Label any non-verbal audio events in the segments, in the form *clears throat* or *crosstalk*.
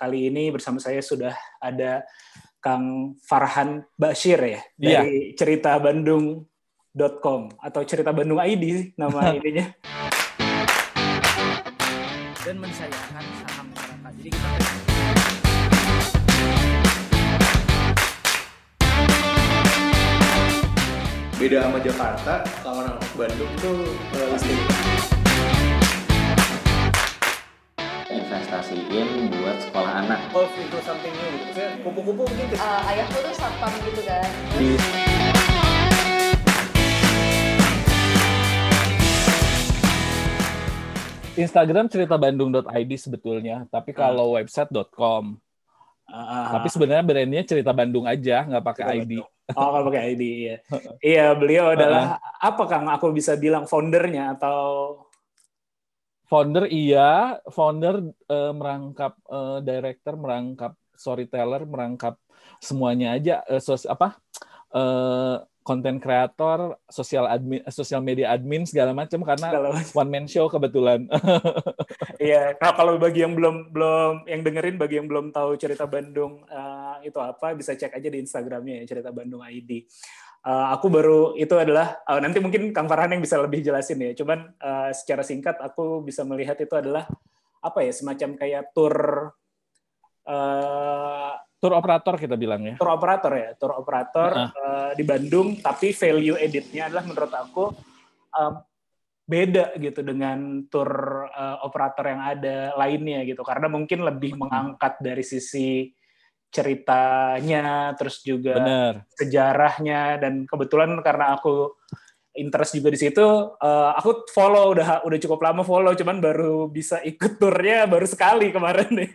kali ini bersama saya sudah ada Kang Farhan Bashir ya Iya. dari cerita Bandung.com atau cerita Bandung ID nama *laughs* ininya. dan mensayangkan saham masyarakat. Jadi kita beda sama Jakarta kalau orang Bandung tuh eh, pasti investasiin buat sekolah anak evolve into something new gitu. Kupu-kupu mungkin Eh, ayahku tuh satpam gitu kan di Instagram cerita bandung.id sebetulnya, tapi kalau website.com. Ah, Tapi sebenarnya brandnya cerita Bandung aja, nggak pakai ID. Oh, kalau pakai ID iya. *laughs* iya, beliau adalah apa Kang aku bisa bilang foundernya atau Founder iya, founder eh, merangkap eh, director, merangkap storyteller, merangkap semuanya aja. Eh, sos, apa? Eh, content creator, sosial admin, sosial media admin segala macam karena kalau one man show kebetulan. *laughs* Iya, nah kalau bagi yang belum belum yang dengerin, bagi yang belum tahu cerita Bandung eh, itu apa, bisa cek aja di Instagramnya ya cerita Bandung ID. Eh, aku baru itu adalah eh, nanti mungkin Kang Farhan yang bisa lebih jelasin ya. Cuman eh, secara singkat aku bisa melihat itu adalah apa ya semacam kayak tour eh, Tour operator kita bilang ya. tour operator ya, tour operator Heeh. eh, di Bandung, tapi value editnya adalah menurut aku eh, beda gitu dengan tour eh, operator yang ada lainnya gitu, karena mungkin lebih mengangkat dari sisi ceritanya, terus juga Bener. sejarahnya, dan kebetulan karena aku interest juga di situ, eh, aku follow udah udah cukup lama follow, cuman baru bisa ikut turnya baru sekali kemarin nih.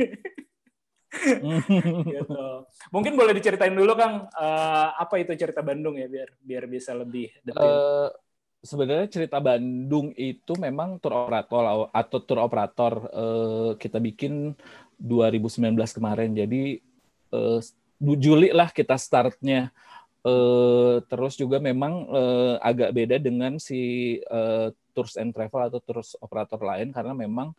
*laughs* gitu. Mungkin boleh diceritain dulu Kang eh, apa itu cerita Bandung ya biar biar bisa lebih detail. Eh, sebenarnya cerita Bandung itu memang tour operator atau tour operator eh, kita bikin 2019 kemarin. Jadi eh, Juli lah kita startnya. Eh, terus juga memang eh, agak beda dengan si eh, tours and travel atau tours operator lain karena memang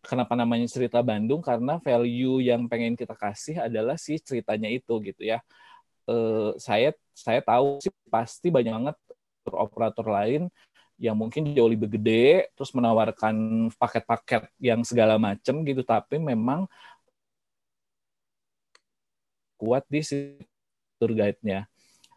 kenapa namanya cerita Bandung karena value yang pengen kita kasih adalah si ceritanya itu gitu ya. Eh, saya saya tahu sih pasti banyak banget tour operator lain yang mungkin jauh lebih gede, terus menawarkan paket-paket yang segala macam gitu, tapi memang kuat di tour guide-nya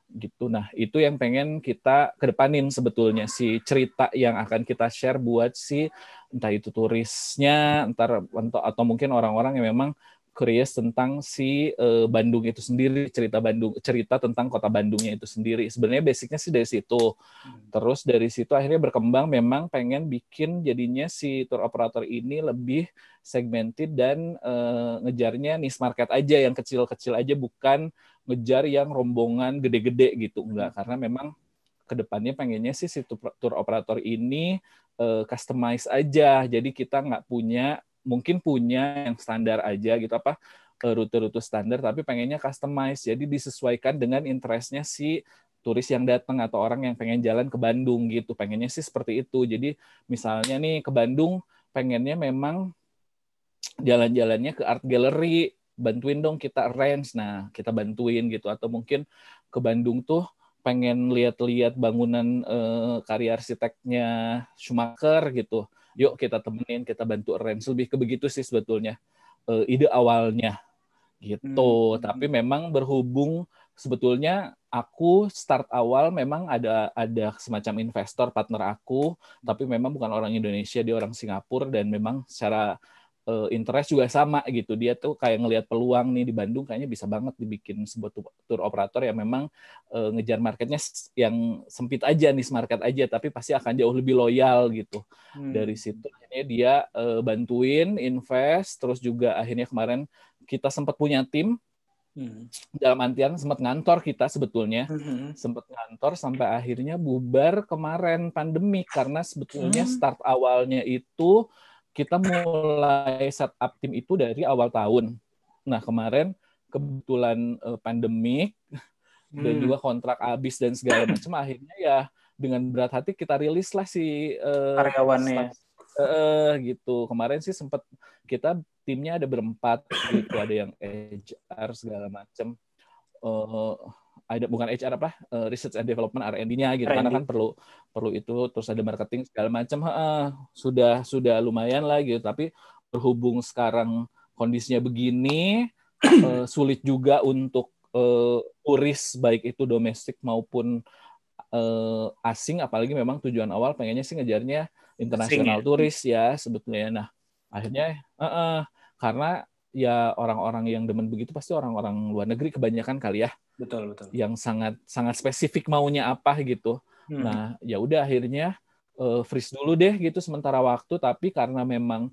gitu. Nah, itu yang pengen kita kedepanin sebetulnya si cerita yang akan kita share buat si entah itu turisnya, entar atau, atau mungkin orang-orang yang memang curious tentang si eh, Bandung itu sendiri, cerita Bandung, cerita tentang kota Bandungnya itu sendiri. Sebenarnya basicnya sih dari situ. Terus dari situ akhirnya berkembang memang pengen bikin jadinya si tour operator ini lebih segmented dan eh, ngejarnya niche market aja yang kecil-kecil aja bukan ngejar yang rombongan gede-gede gitu enggak karena memang ke depannya pengennya sih si tour operator ini eh, customize aja jadi kita nggak punya mungkin punya yang standar aja gitu apa eh, rute-rute standar tapi pengennya customize. Jadi disesuaikan dengan interestnya si turis yang datang atau orang yang pengen jalan ke Bandung gitu. Pengennya sih seperti itu. Jadi misalnya nih ke Bandung pengennya memang jalan-jalannya ke art gallery bantuin dong kita arrange. Nah kita bantuin gitu. Atau mungkin ke Bandung tuh pengen lihat-lihat bangunan eh, karya arsiteknya Schumacher gitu yuk kita temenin kita bantu arrange. Lebih ke begitu sih sebetulnya eh, ide awalnya. Gitu. Hmm. tapi memang berhubung sebetulnya aku start awal memang ada ada semacam investor partner aku. Tapi memang bukan orang Indonesia dia orang Singapura. Dan memang secara eh, interest juga sama gitu dia tuh kayak ngelihat peluang nih di Bandung kayaknya bisa banget dibikin sebuah tour operator yang memang eh, ngejar marketnya yang sempit aja nih market aja tapi pasti akan jauh lebih loyal gitu Hmm. dari situ akhirnya dia eh, bantuin invest terus juga akhirnya kemarin kita sempat punya tim Hmm. dalam artian sempat ngantor kita sebetulnya Hmm. sempat ngantor sampai akhirnya bubar kemarin pandemi karena sebetulnya Hmm. start awalnya itu kita mulai setup tim itu dari awal tahun. Nah kemarin kebetulan eh, pandemik *laughs* dan Hmm. juga kontrak habis dan segala *clears throat* macam akhirnya ya dengan berat hati kita rilis lah si eh, karyawannya. eh, gitu kemarin sih sempat kita timnya ada berempat gitu ada yang HR segala macam Eh, ada bukan HR apa eh, research and development R&D-nya gitu. Karena kan perlu perlu itu terus ada marketing segala macam Heeh, sudah sudah lumayan lah gitu. Tapi berhubung sekarang kondisinya begini *clears throat* eh, sulit juga untuk eh, turis baik itu domestik maupun eh, asing. Apalagi memang tujuan awal pengennya sih ngejarnya internasional ya? turis ya sebetulnya. Nah akhirnya eh, eh, karena ya orang-orang yang demen begitu pasti orang-orang luar negeri kebanyakan kali ya. Betul betul. yang sangat sangat spesifik maunya apa gitu. Hmm. Nah, ya udah akhirnya eh, freeze dulu deh gitu sementara waktu. Tapi karena memang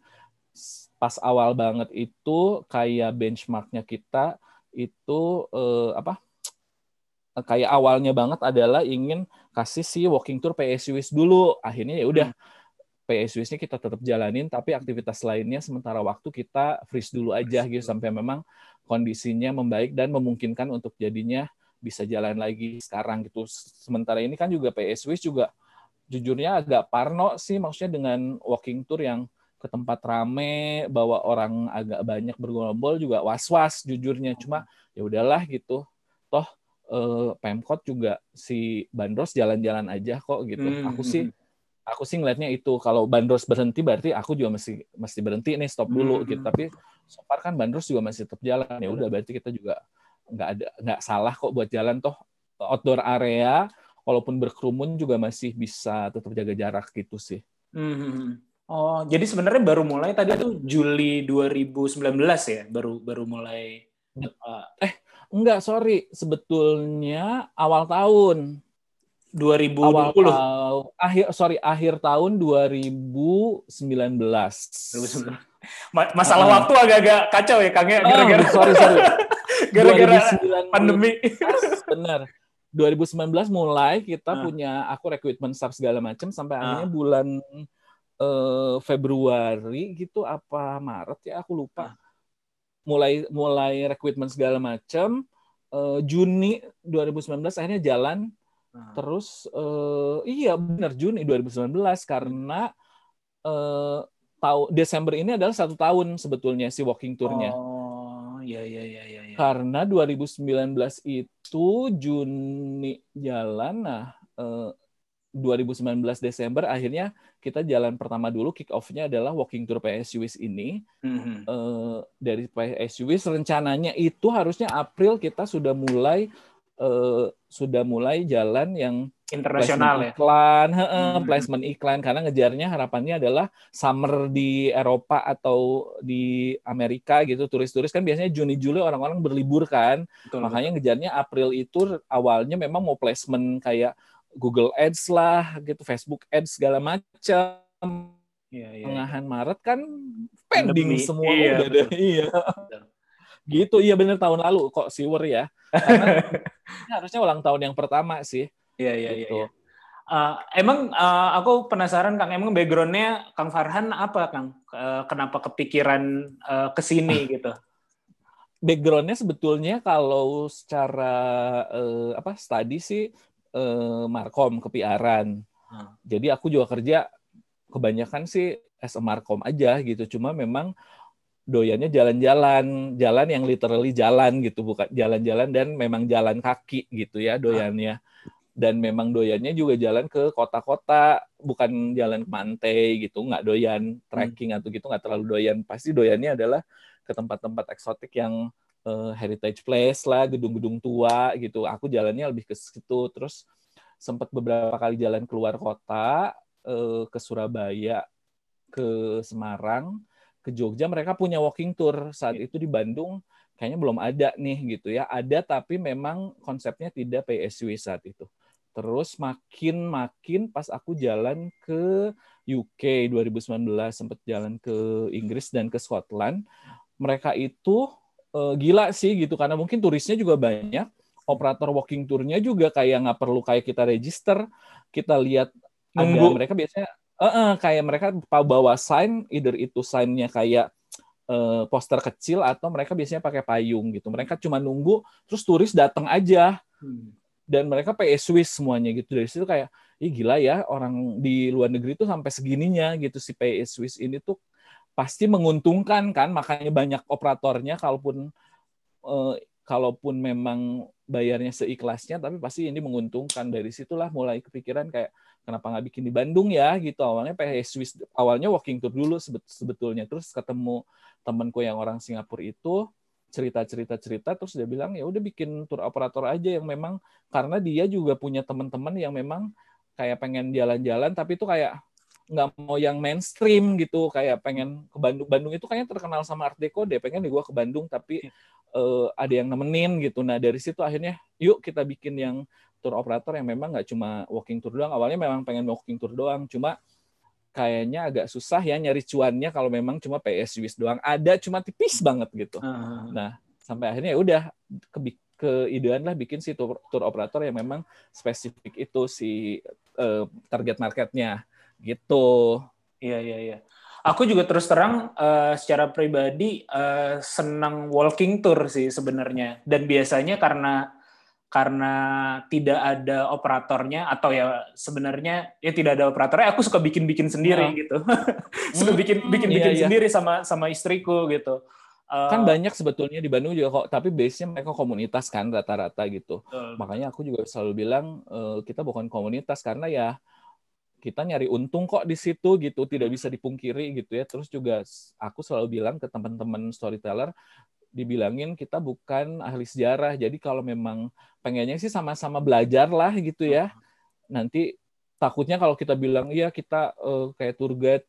pas awal banget itu kayak benchmarknya kita itu eh, apa kayak awalnya banget adalah ingin kasih si walking tour PSUS dulu. Akhirnya ya udah PSUS-nya kita tetap jalanin tapi aktivitas lainnya sementara waktu kita freeze dulu aja gitu sampai memang kondisinya membaik dan memungkinkan untuk jadinya bisa jalan lagi sekarang gitu. Sementara ini kan juga Swiss juga jujurnya agak parno sih maksudnya dengan walking tour yang ke tempat rame, bawa orang agak banyak bergerombol juga was-was jujurnya. Cuma ya udahlah gitu. Toh eh, Pemkot juga si Bandros jalan-jalan aja kok gitu. Hmm. Aku sih aku sih ngelihatnya itu kalau Bandros berhenti berarti aku juga mesti mesti berhenti nih stop dulu Hmm. gitu. Tapi so far kan Bandros juga masih tetap jalan. Ya udah berarti kita juga nggak ada nggak salah kok buat jalan toh outdoor area walaupun berkerumun juga masih bisa tetap jaga jarak gitu sih. Hmm. Oh, jadi sebenarnya baru mulai tadi tuh Juli 2019 ya, baru baru mulai. uh, Enggak, sorry, sebetulnya awal tahun 2020. awal tahun akhir sorry akhir tahun 2019. 2019. Ma- Masalah Ah. waktu agak-agak kacau ya, Kang ya, Ah, gara-gara sorry sorry. *laughs* gara-gara 2019. pandemi. *laughs* Benar. 2019 mulai kita Ah. punya aku recruitment staff segala macam sampai Ah. akhirnya bulan eh, Februari gitu apa Maret ya aku lupa. Mulai mulai recruitment segala macam Eh, Juni 2019 akhirnya jalan Ah. terus eh, iya benar Juni 2019 karena eh, tahu Desember ini adalah satu tahun sebetulnya si walking tournya. Oh, iya iya iya iya. iya. Karena 2019 itu Juni jalan, nah eh, 2019 Desember akhirnya kita jalan pertama dulu kick off-nya adalah walking tour PS Swiss ini. Mhm. Eh, dari PS Swiss rencananya itu harusnya April kita sudah mulai eh, sudah mulai jalan yang Internasional ya. iklan, heeh, Hmm. placement iklan karena ngejarnya harapannya adalah summer di Eropa atau di Amerika gitu. Turis-turis kan biasanya Juni Juli orang-orang berlibur kan. Betul, Makanya ngejarnya April itu awalnya memang mau placement kayak Google Ads lah gitu, Facebook Ads segala macam. Iya, iya. Tengahan Maret kan pending Pandemi. semua Iya, udah ada. betul. Iya. Gitu, iya bener tahun lalu kok siwer ya. Karena *laughs* harusnya ulang tahun yang pertama sih. Iya iya iya. gitu. iya. Uh, emang uh, aku penasaran Kang, emang backgroundnya Kang Farhan apa Kang? Uh, kenapa kepikiran uh, ke sini gitu? backgroundnya sebetulnya kalau secara eh, apa studi sih eh, markom kepiaran. Hmm. Jadi aku juga kerja kebanyakan sih as a markom aja gitu. Cuma memang doyannya jalan-jalan, jalan yang literally jalan gitu, bukan jalan-jalan dan memang jalan kaki gitu ya doyannya. Dan memang doyannya juga jalan ke kota-kota, bukan jalan ke pantai gitu, nggak doyan trekking atau gitu, nggak terlalu doyan. Pasti doyannya adalah ke tempat-tempat eksotik yang eh, heritage place lah, gedung-gedung tua gitu. Aku jalannya lebih ke situ. Terus sempat beberapa kali jalan keluar kota eh, ke Surabaya, ke Semarang, ke Jogja. Mereka punya walking tour saat itu di Bandung. Kayaknya belum ada nih gitu ya. Ada tapi memang konsepnya tidak PSW saat itu. Terus makin makin pas aku jalan ke UK 2019 sempat jalan ke Inggris dan ke Scotland mereka itu eh, gila sih gitu karena mungkin turisnya juga banyak operator walking tournya juga kayak nggak perlu kayak kita register kita lihat ada Nunggu. mereka biasanya eh, eh, kayak mereka bawa sign either itu signnya kayak eh, poster kecil atau mereka biasanya pakai payung gitu. Mereka cuma nunggu terus turis datang aja. Hmm. dan mereka PS Swiss semuanya gitu. Dari situ kayak ih gila ya orang di luar negeri tuh sampai segininya gitu. Si PS Swiss ini tuh pasti menguntungkan kan. Makanya banyak operatornya kalaupun eh, kalaupun memang bayarnya seikhlasnya tapi pasti ini menguntungkan. Dari situlah mulai kepikiran kayak kenapa nggak bikin di Bandung ya gitu. Awalnya pengen Swiss awalnya walking tour dulu sebet- sebetulnya. Terus ketemu temanku yang orang Singapura itu cerita cerita cerita. Terus dia bilang ya udah bikin tour operator aja yang memang karena dia juga punya teman-teman yang memang kayak pengen jalan-jalan tapi itu kayak nggak mau yang mainstream gitu. Kayak pengen ke Bandung. Bandung itu kayaknya terkenal sama Art Deco deh. Pengen nih gue ke Bandung tapi eh, ada yang nemenin gitu. Nah dari situ akhirnya yuk kita bikin yang tour operator yang memang nggak cuma walking tour doang awalnya memang pengen walking tour doang cuma kayaknya agak susah ya nyari cuannya kalau memang cuma PS Swiss doang ada cuma tipis banget gitu Ah. nah sampai akhirnya ya udah ke keidean lah bikin si tour, tour operator yang memang spesifik itu si eh, target marketnya gitu Iya iya iya. Aku juga terus terang eh, secara pribadi eh, senang walking tour sih sebenarnya. Dan biasanya karena karena tidak ada operatornya atau ya sebenarnya ya tidak ada operatornya, aku suka bikin-bikin sendiri Nah. gitu. *laughs* suka bikin bikin iya, bikin iya. sendiri sama sama istriku gitu. Eh, kan banyak sebetulnya di Bandung juga kok tapi base-nya mereka komunitas kan rata-rata gitu betul. makanya aku juga selalu bilang eh, kita bukan komunitas karena ya kita nyari untung kok di situ gitu tidak bisa dipungkiri gitu ya terus juga aku selalu bilang ke teman-teman storyteller dibilangin kita bukan ahli sejarah. Jadi kalau memang pengennya sih sama-sama belajar lah gitu ya. Nanti takutnya kalau kita bilang iya kita eh, kayak tour guide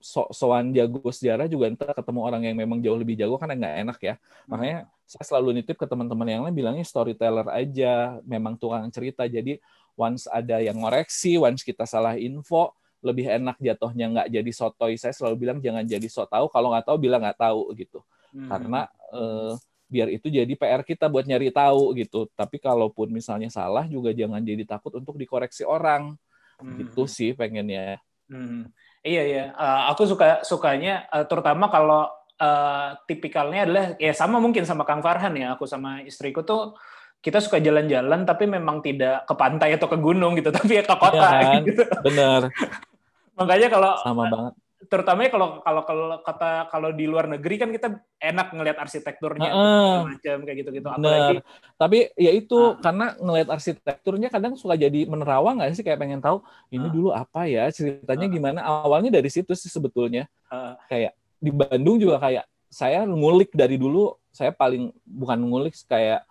so soan jago sejarah juga ntar ketemu orang yang memang jauh lebih jago kan nggak enak ya. Makanya saya selalu nitip ke teman-teman yang lain bilangnya storyteller aja memang tukang cerita. Jadi once ada yang ngoreksi once kita salah info lebih enak jatuhnya nggak jadi sotoy. Saya selalu bilang jangan jadi so tahu kalau nggak tahu bilang nggak tahu gitu Hmm. karena eh, biar itu jadi PR kita buat nyari tahu gitu tapi kalaupun misalnya salah juga jangan jadi takut untuk dikoreksi orang Hmm. gitu sih pengennya Hmm. Iya iya, Eh, aku suka sukanya eh, terutama kalau eh, tipikalnya adalah ya sama mungkin sama Kang Farhan ya. Aku sama istriku tuh kita suka jalan-jalan tapi memang tidak ke pantai atau ke gunung gitu, *laughs* tapi ya ke kota Iya kan? gitu. bener *laughs* Makanya kalau sama banget terutamanya kalau kalau kalau kata kalau di luar negeri kan kita enak ngelihat arsitekturnya segala macam kayak gitu-gitu. Apalagi. Tapi ya itu Ah. karena ngelihat arsitekturnya kadang suka jadi menerawang nggak sih kayak pengen tahu ini Ah. dulu apa ya ceritanya Ah. gimana. Awalnya dari situ sih sebetulnya. Ah. Kayak di Bandung juga kayak saya ngulik dari dulu saya paling bukan ngulik kayak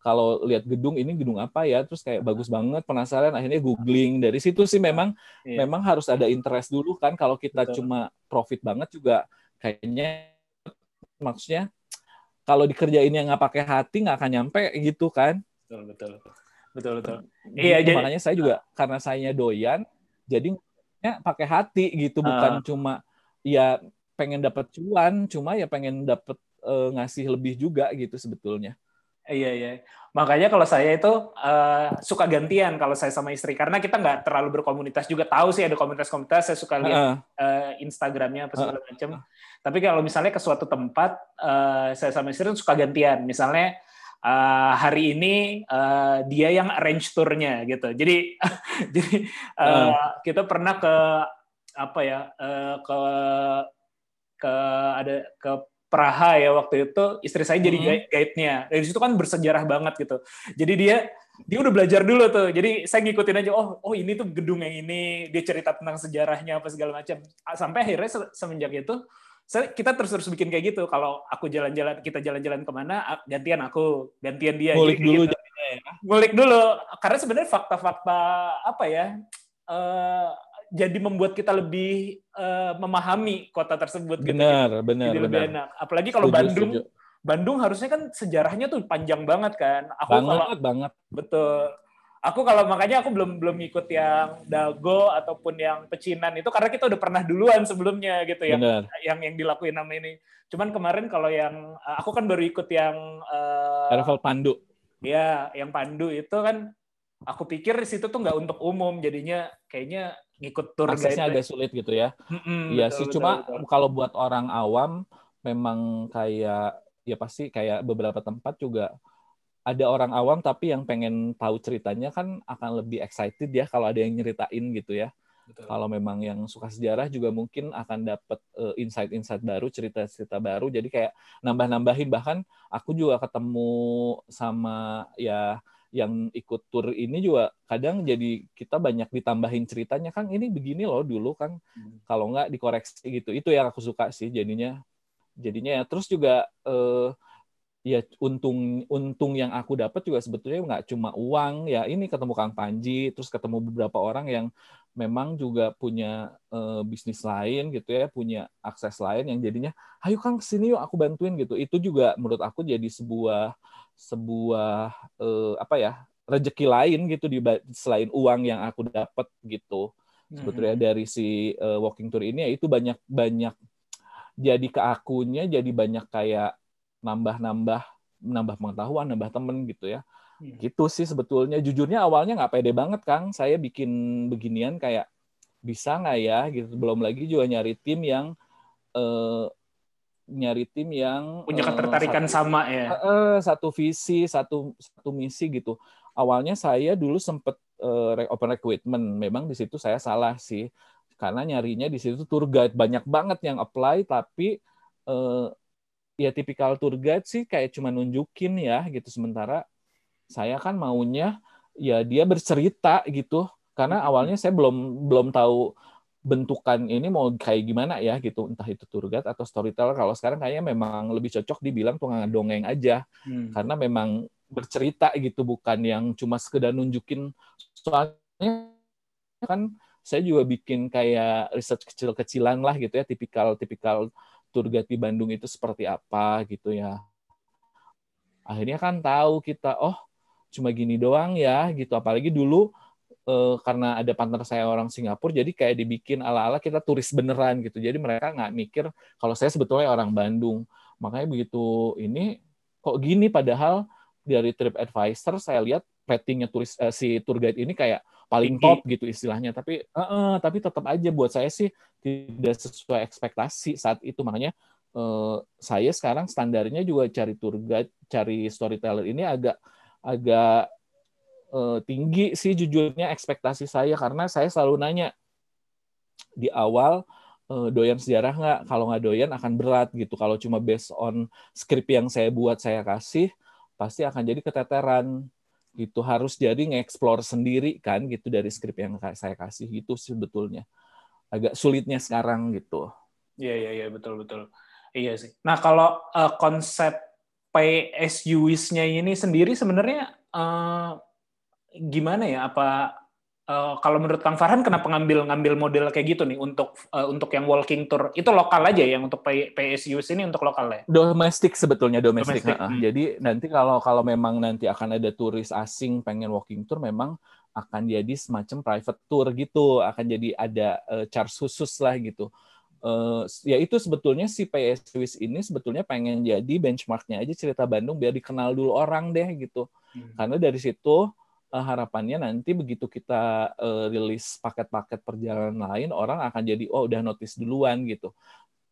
kalau lihat gedung ini gedung apa ya terus kayak bagus banget penasaran akhirnya googling dari situ sih memang Iya. memang harus ada interest dulu kan kalau kita Betul. cuma profit banget juga kayaknya maksudnya kalau dikerjainnya nggak pakai hati nggak akan nyampe gitu kan betul betul betul betul. Iya, jadi- makanya saya juga karena saya doyan jadi ya pakai hati gitu bukan Ah. cuma ya pengen dapat cuan cuma ya pengen dapat eh, ngasih lebih juga gitu sebetulnya Iya iya. Makanya kalau saya itu eh, suka gantian kalau saya sama istri karena kita nggak terlalu berkomunitas juga tahu sih ada komunitas-komunitas saya suka lihat Heeh. eh, Instagramnya apa segala macam. Tapi kalau misalnya ke suatu tempat eh, saya sama istri suka gantian. Misalnya eh, hari ini eh, dia yang arrange tournya gitu. Jadi *laughs* jadi eh, kita pernah ke apa ya eh, ke ke ada ke Praha ya waktu itu istri saya jadi guide- guide-nya. Dari situ kan bersejarah banget gitu. Jadi dia dia udah belajar dulu tuh. Jadi saya ngikutin aja oh oh ini tuh gedung yang ini, dia cerita tentang sejarahnya apa segala macam. Sampai akhirnya se- semenjak itu saya, kita terus-terus bikin kayak gitu. Kalau aku jalan-jalan, kita jalan-jalan ke mana, gantian aku, gantian dia. ngulik Jadi dulu gitu. Ngulik dulu. Karena sebenarnya fakta-fakta apa ya, eh, jadi membuat kita lebih eh, memahami kota tersebut. gitu. benar benar Jadi lebih benar enak. Apalagi kalau Setuju, Bandung, setuju. Bandung harusnya kan sejarahnya tuh panjang banget kan. Aku kalau banget banget betul. Aku kalau makanya aku belum belum ikut yang Dago ataupun yang Pecinan itu karena kita udah pernah duluan sebelumnya gitu ya benar yang yang dilakuin nama ini. Cuman kemarin kalau yang aku kan baru ikut yang eh, Travel Pandu ya yang Pandu itu kan aku pikir di situ tuh nggak untuk umum jadinya kayaknya ngikut tour aksesnya guide. agak sulit gitu ya Mm-mm, Iya betul, sih, betul, cuma betul. kalau buat orang awam memang kayak ya pasti kayak beberapa tempat juga ada orang awam tapi yang pengen tahu ceritanya kan akan lebih excited ya kalau ada yang nyeritain gitu ya. Betul. Kalau memang yang suka sejarah juga mungkin akan dapat eh, insight-insight baru, cerita-cerita baru. Jadi kayak nambah-nambahin bahkan aku juga ketemu sama ya yang ikut tur ini juga kadang jadi kita banyak ditambahin ceritanya kan ini begini loh dulu kan Hmm. kalau nggak dikoreksi gitu. Itu yang aku suka sih jadinya. Jadinya ya. Terus juga eh, ya untung untung yang aku dapat juga sebetulnya nggak cuma uang ya. Ini ketemu Kang Panji terus ketemu beberapa orang yang memang juga punya eh, bisnis lain gitu ya punya akses lain yang jadinya ayo Kang sini yuk aku bantuin gitu. Itu juga menurut aku jadi sebuah sebuah eh, apa ya rezeki lain gitu di selain uang yang aku dapat gitu. Sebetulnya dari si eh, walking tour ini ya itu banyak banyak jadi ke akunya jadi banyak kayak nambah-nambah nambah pengetahuan nambah temen gitu ya Hmm. gitu sih sebetulnya jujurnya awalnya nggak pede banget kang saya bikin beginian kayak bisa nggak ya gitu belum lagi juga nyari tim yang eh, nyari tim yang punya eh, ketertarikan satu- sama ya. Eh, satu visi, satu satu misi gitu. Awalnya saya dulu sempet eh, re- open recruitment, memang di situ saya salah sih, karena nyarinya di situ tour guide banyak banget yang apply, tapi eh, ya tipikal tour guide sih kayak cuma nunjukin ya gitu. Sementara saya kan maunya ya dia bercerita gitu, karena awalnya saya belum belum tahu bentukan ini mau kayak gimana ya gitu. Entah itu tour guide atau storyteller. Kalau sekarang kayaknya memang lebih cocok dibilang tukang dongeng aja. Hmm. karena memang bercerita gitu bukan yang cuma sekedar nunjukin. Soalnya kan saya juga bikin kayak research kecil-kecilan lah gitu ya. Tipikal tipikal tour guide di Bandung itu seperti apa gitu ya. Akhirnya kan tahu kita oh cuma gini doang ya gitu. Apalagi dulu eh, karena ada partner saya orang Singapura jadi kayak dibikin ala-ala kita turis beneran gitu. Jadi mereka nggak mikir kalau saya sebetulnya orang Bandung. Makanya begitu ini kok gini? Padahal dari TripAdvisor saya lihat ratingnya turis eh, si tour guide ini kayak paling top gitu istilahnya. Tapi eh, eh, tapi tetap aja buat saya sih tidak sesuai ekspektasi saat itu. Makanya eh, saya sekarang standarnya juga cari tour guide cari storyteller ini agak agak eh, tinggi sih jujurnya ekspektasi saya karena saya selalu nanya di awal eh, doyan sejarah nggak? Kalau nggak doyan akan berat gitu. Kalau cuma based on skrip yang saya buat saya kasih pasti akan jadi keteteran. Gitu. Harus jadi nge-explore sendiri kan gitu dari skrip yang saya kasih gitu sebetulnya. Agak sulitnya sekarang gitu. Iya iya iya. Betul betul. Iya sih. Nah kalau eh, konsep PSUIS-nya ini sendiri sebenarnya eh, gimana ya? Apa eh, kalau menurut Kang Farhan kenapa ngambil ngambil model kayak gitu nih untuk eh, untuk yang walking tour itu lokal aja ya untuk P- PSUIS ini untuk lokal ya? domestik sebetulnya domestik, Domestik, hmm. jadi nanti kalau kalau memang nanti akan ada turis asing pengen walking tour memang akan jadi semacam private tour gitu akan jadi ada eh, charge khusus lah gitu Eh, ya itu sebetulnya si PS Swiss ini sebetulnya pengen jadi benchmarknya aja cerita Bandung biar dikenal dulu orang deh gitu. Hmm. karena dari situ eh, harapannya nanti begitu kita eh, rilis paket-paket perjalanan lain orang akan jadi oh udah notice duluan gitu.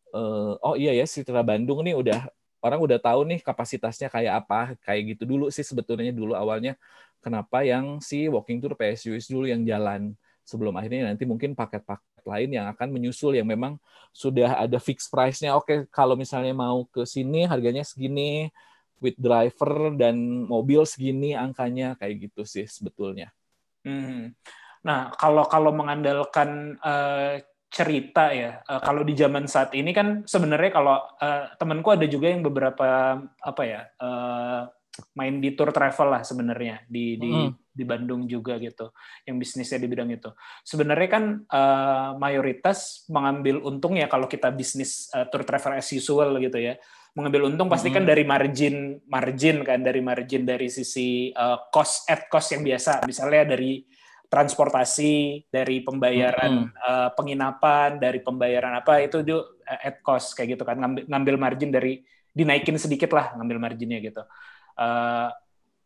Eh, oh iya ya cerita Bandung nih udah orang udah tahu nih kapasitasnya kayak apa kayak gitu dulu sih sebetulnya dulu awalnya. Kenapa yang si walking tour PSUS dulu yang jalan sebelum akhirnya nanti mungkin paket-paket lain yang akan menyusul yang memang sudah ada fix price-nya oke kalau misalnya mau ke sini harganya segini with driver dan mobil segini angkanya kayak gitu sih sebetulnya Hmm. Nah, kalau kalau mengandalkan eh, cerita ya, eh, kalau di zaman saat ini kan sebenarnya kalau eh, temanku ada juga yang beberapa apa ya eh, main di tour travel lah sebenarnya di di Mm. Di Bandung juga gitu, yang bisnisnya di bidang itu. Sebenarnya kan eh, mayoritas mengambil untung ya kalau kita bisnis eh, tour travel as usual gitu ya. Mengambil untung pasti kan Mm. dari margin margin kan dari margin dari sisi uh, cost at cost yang biasa. Misalnya dari transportasi dari pembayaran uh, penginapan dari pembayaran apa itu juga uh, at cost kayak gitu kan. Ngambil, ngambil margin dari dinaikin sedikit lah ngambil marginnya gitu. Uh,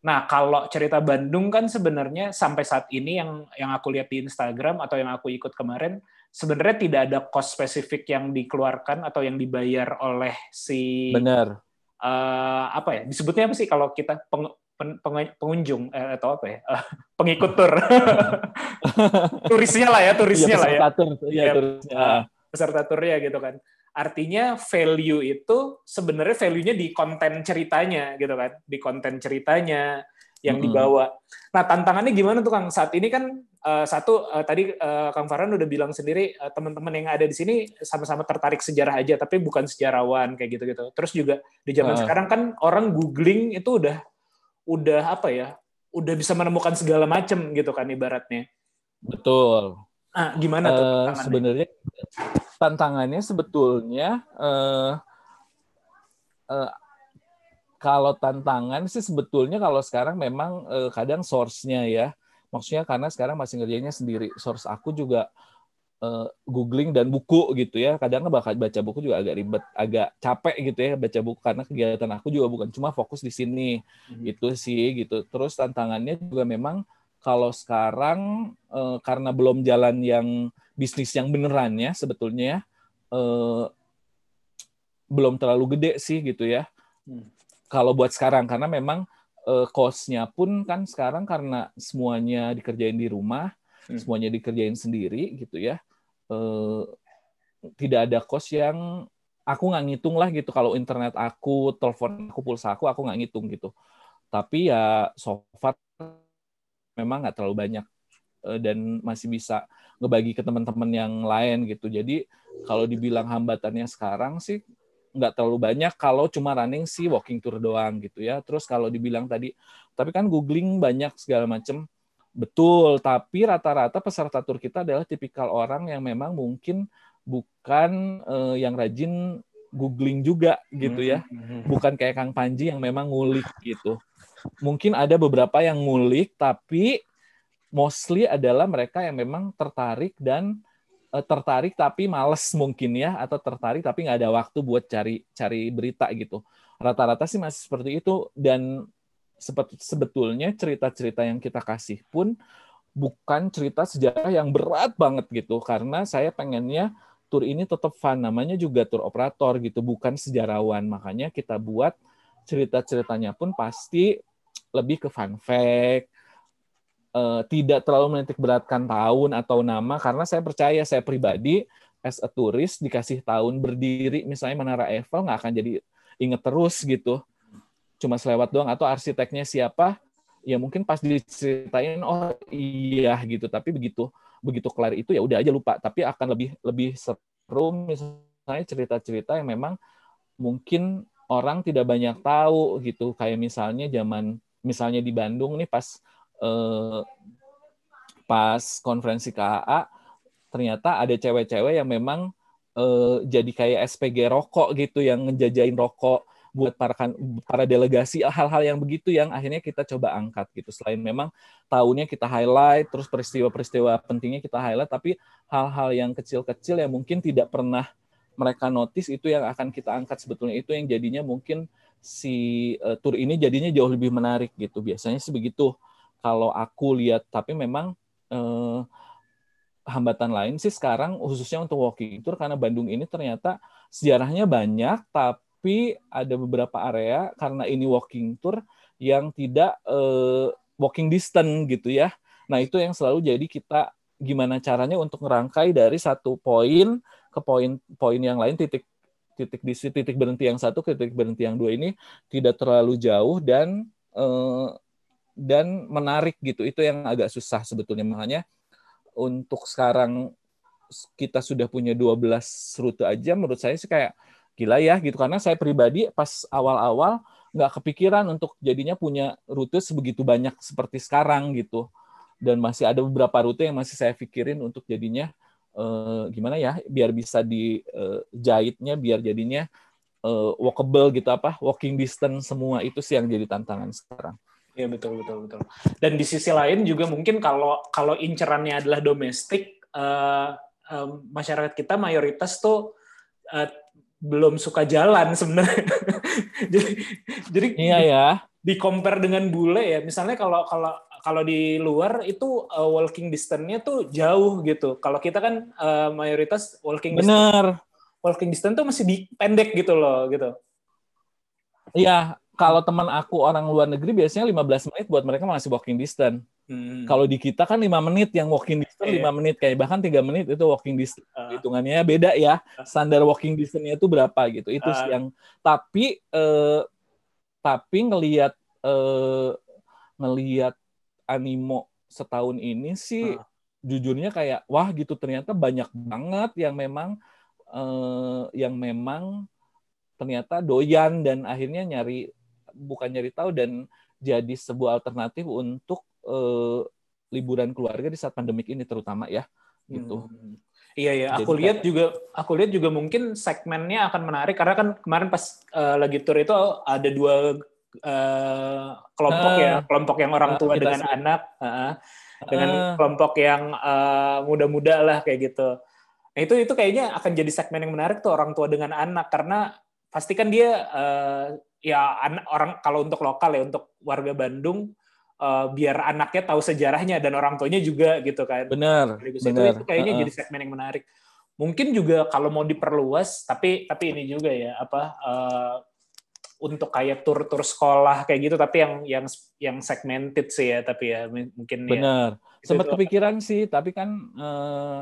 nah kalau cerita Bandung kan sebenarnya sampai saat ini yang yang aku lihat di Instagram atau yang aku ikut kemarin sebenarnya tidak ada cost spesifik yang dikeluarkan atau yang dibayar oleh si benar eh, apa ya disebutnya apa sih kalau kita peng- pen- penge- pengunjung eh, atau apa ya Eh, *laughs* pengikut tur *laughs* turisnya lah ya turisnya lah ya peserta tur. Iya, Iya, turisnya. uh, peserta turnya gitu kan artinya value itu sebenarnya value-nya di konten ceritanya gitu kan di konten ceritanya yang Mm-mm. dibawa nah tantangannya gimana tuh kang saat ini kan eh, satu eh, tadi eh, kang Farhan udah bilang sendiri eh, teman-teman yang ada di sini sama-sama tertarik sejarah aja tapi bukan sejarawan kayak gitu-gitu terus juga di zaman Ah. sekarang kan orang googling itu udah udah apa ya udah bisa menemukan segala macam gitu kan ibaratnya Betul. ah gimana tuh tantangannya? sebenarnya tantangannya sebetulnya eh, eh, kalau tantangan sih sebetulnya kalau sekarang memang eh, kadang source-nya ya. Maksudnya karena sekarang masih ngerjainnya sendiri. Source aku juga eh, googling dan buku gitu ya. Kadang bakal baca buku juga agak ribet, agak capek gitu ya baca buku karena kegiatan aku juga bukan cuma fokus di sini. Mhm. Itu sih gitu. Terus tantangannya juga memang kalau sekarang eh, karena belum jalan yang bisnis yang beneran ya sebetulnya ya, eh, belum terlalu gede sih gitu ya. Hmm. Kalau buat sekarang karena memang cost-nya pun kan sekarang karena semuanya dikerjain di rumah, Hmm. semuanya dikerjain sendiri gitu ya. Eh, tidak ada cost yang aku nggak ngitung lah gitu kalau internet aku, telepon aku, pulsa aku, aku nggak ngitung gitu. Tapi ya so far memang nggak terlalu banyak eh, dan masih bisa ngebagi ke teman-teman yang lain gitu. Jadi kalau dibilang hambatannya sekarang sih nggak terlalu banyak kalau cuma running si walking tour doang gitu ya. Terus kalau dibilang tadi, tapi kan googling banyak segala macam. Betul, tapi rata-rata peserta tur kita adalah tipikal orang yang memang mungkin bukan eh, yang rajin googling juga gitu ya Mhm. bukan kayak Kang Panji yang memang ngulik gitu. Mungkin ada beberapa yang ngulik, tapi mostly adalah mereka yang memang tertarik dan eh, tertarik tapi males mungkin ya, atau tertarik tapi nggak ada waktu buat cari cari berita gitu. Rata-rata sih masih seperti itu dan sebetulnya cerita-cerita yang kita kasih pun bukan cerita sejarah yang berat banget gitu, karena saya pengennya tur ini tetap fun namanya juga tur operator gitu bukan sejarawan makanya kita buat cerita-ceritanya pun pasti lebih ke fun fact eh, tidak terlalu menitik beratkan tahun atau nama karena saya percaya saya pribadi as a turis dikasih tahun berdiri misalnya Menara Eiffel nggak akan jadi inget terus gitu. Cuma selewat doang atau arsiteknya siapa? Ya mungkin pas diceritain oh iya gitu. Tapi begitu begitu kelar itu ya udah aja lupa. Tapi akan lebih lebih seru misalnya cerita-cerita yang memang mungkin orang tidak banyak tahu gitu. Kayak misalnya zaman misalnya di Bandung nih pas eh, pas konferensi KAA ternyata ada cewek-cewek yang memang eh, jadi kayak SPG rokok gitu yang ngejajain rokok buat para kan, para delegasi hal-hal yang begitu yang akhirnya kita coba angkat gitu. Selain memang tahunnya kita highlight terus peristiwa-peristiwa pentingnya kita highlight tapi hal-hal yang kecil-kecil yang mungkin tidak pernah mereka notice itu yang akan kita angkat sebetulnya. Itu yang jadinya mungkin si uh, tour ini jadinya jauh lebih menarik gitu. Biasanya sih begitu. Kalau aku lihat tapi memang uh, hambatan lain sih sekarang khususnya untuk walking tour karena Bandung ini ternyata sejarahnya banyak tapi ada beberapa area karena ini walking tour yang tidak uh, walking distance gitu ya. Nah itu yang selalu jadi kita gimana caranya untuk merangkai dari satu poin ke poin-poin yang lain titik titik di titik berhenti yang satu titik berhenti yang dua ini tidak terlalu jauh dan eh, dan menarik gitu. Itu yang agak susah sebetulnya. Makanya untuk sekarang kita sudah punya 12 rute aja menurut saya sih kayak gila ya gitu. Karena saya pribadi pas awal-awal nggak kepikiran untuk jadinya punya rute sebegitu banyak seperti sekarang gitu. Dan masih ada beberapa rute yang masih saya pikirin untuk jadinya uh, gimana ya biar bisa dijahitnya uh, biar jadinya uh, walkable gitu apa walking distance semua itu sih yang jadi tantangan sekarang. Iya betul betul betul. Dan di sisi lain juga mungkin kalau kalau incerannya adalah domestik, uh, uh, masyarakat kita mayoritas tuh uh, belum suka jalan sebenarnya. *laughs* jadi jadi iya ya. Di compare dengan bule ya, misalnya kalau kalau kalau di luar itu uh, walking distance-nya tuh jauh gitu. Kalau kita kan uh, mayoritas walking Bener. distance walking distance tuh masih di, pendek gitu loh gitu. Iya, kalau teman aku orang luar negeri biasanya 15 menit buat mereka masih walking distance. Hmm. Kalau di kita kan lima menit yang walking distance Iya. lima menit kayak bahkan tiga menit itu walking distance Ah. hitungannya beda ya standar walking distance-nya itu berapa gitu itu Ah. sih yang tapi eh, tapi ngelihat eh, ngelihat animo setahun ini sih Ah. jujurnya kayak wah gitu ternyata banyak banget yang memang eh, yang memang ternyata doyan dan akhirnya nyari bukan nyari tahu dan jadi sebuah alternatif untuk eh, liburan keluarga di saat pandemik ini terutama ya gitu. Hmm. Iya ya, Jadi aku lihat juga aku lihat juga mungkin segmennya akan menarik karena kan kemarin pas eh, lagi tour itu ada dua eh, kelompok Ah. ya, kelompok yang orang Ah, tua kita dengan sih. anak, ah, dengan Ah. kelompok yang eh, muda-muda lah kayak gitu. Nah, itu itu kayaknya akan jadi segmen yang menarik tuh orang tua dengan anak karena pasti kan dia eh, ya anak orang kalau untuk lokal ya untuk warga Bandung eh, biar anaknya tahu sejarahnya dan orang tuanya juga gitu kan Benar, itu, benar. itu kayaknya Heeh. jadi segmen yang menarik. Mungkin juga kalau mau diperluas, tapi tapi ini juga ya apa eh, untuk kayak tur-tur sekolah kayak gitu, tapi yang yang yang segmented sih ya, tapi ya mungkin ya. Benar. Itu- Sempat itu- kepikiran sih, tapi kan eh,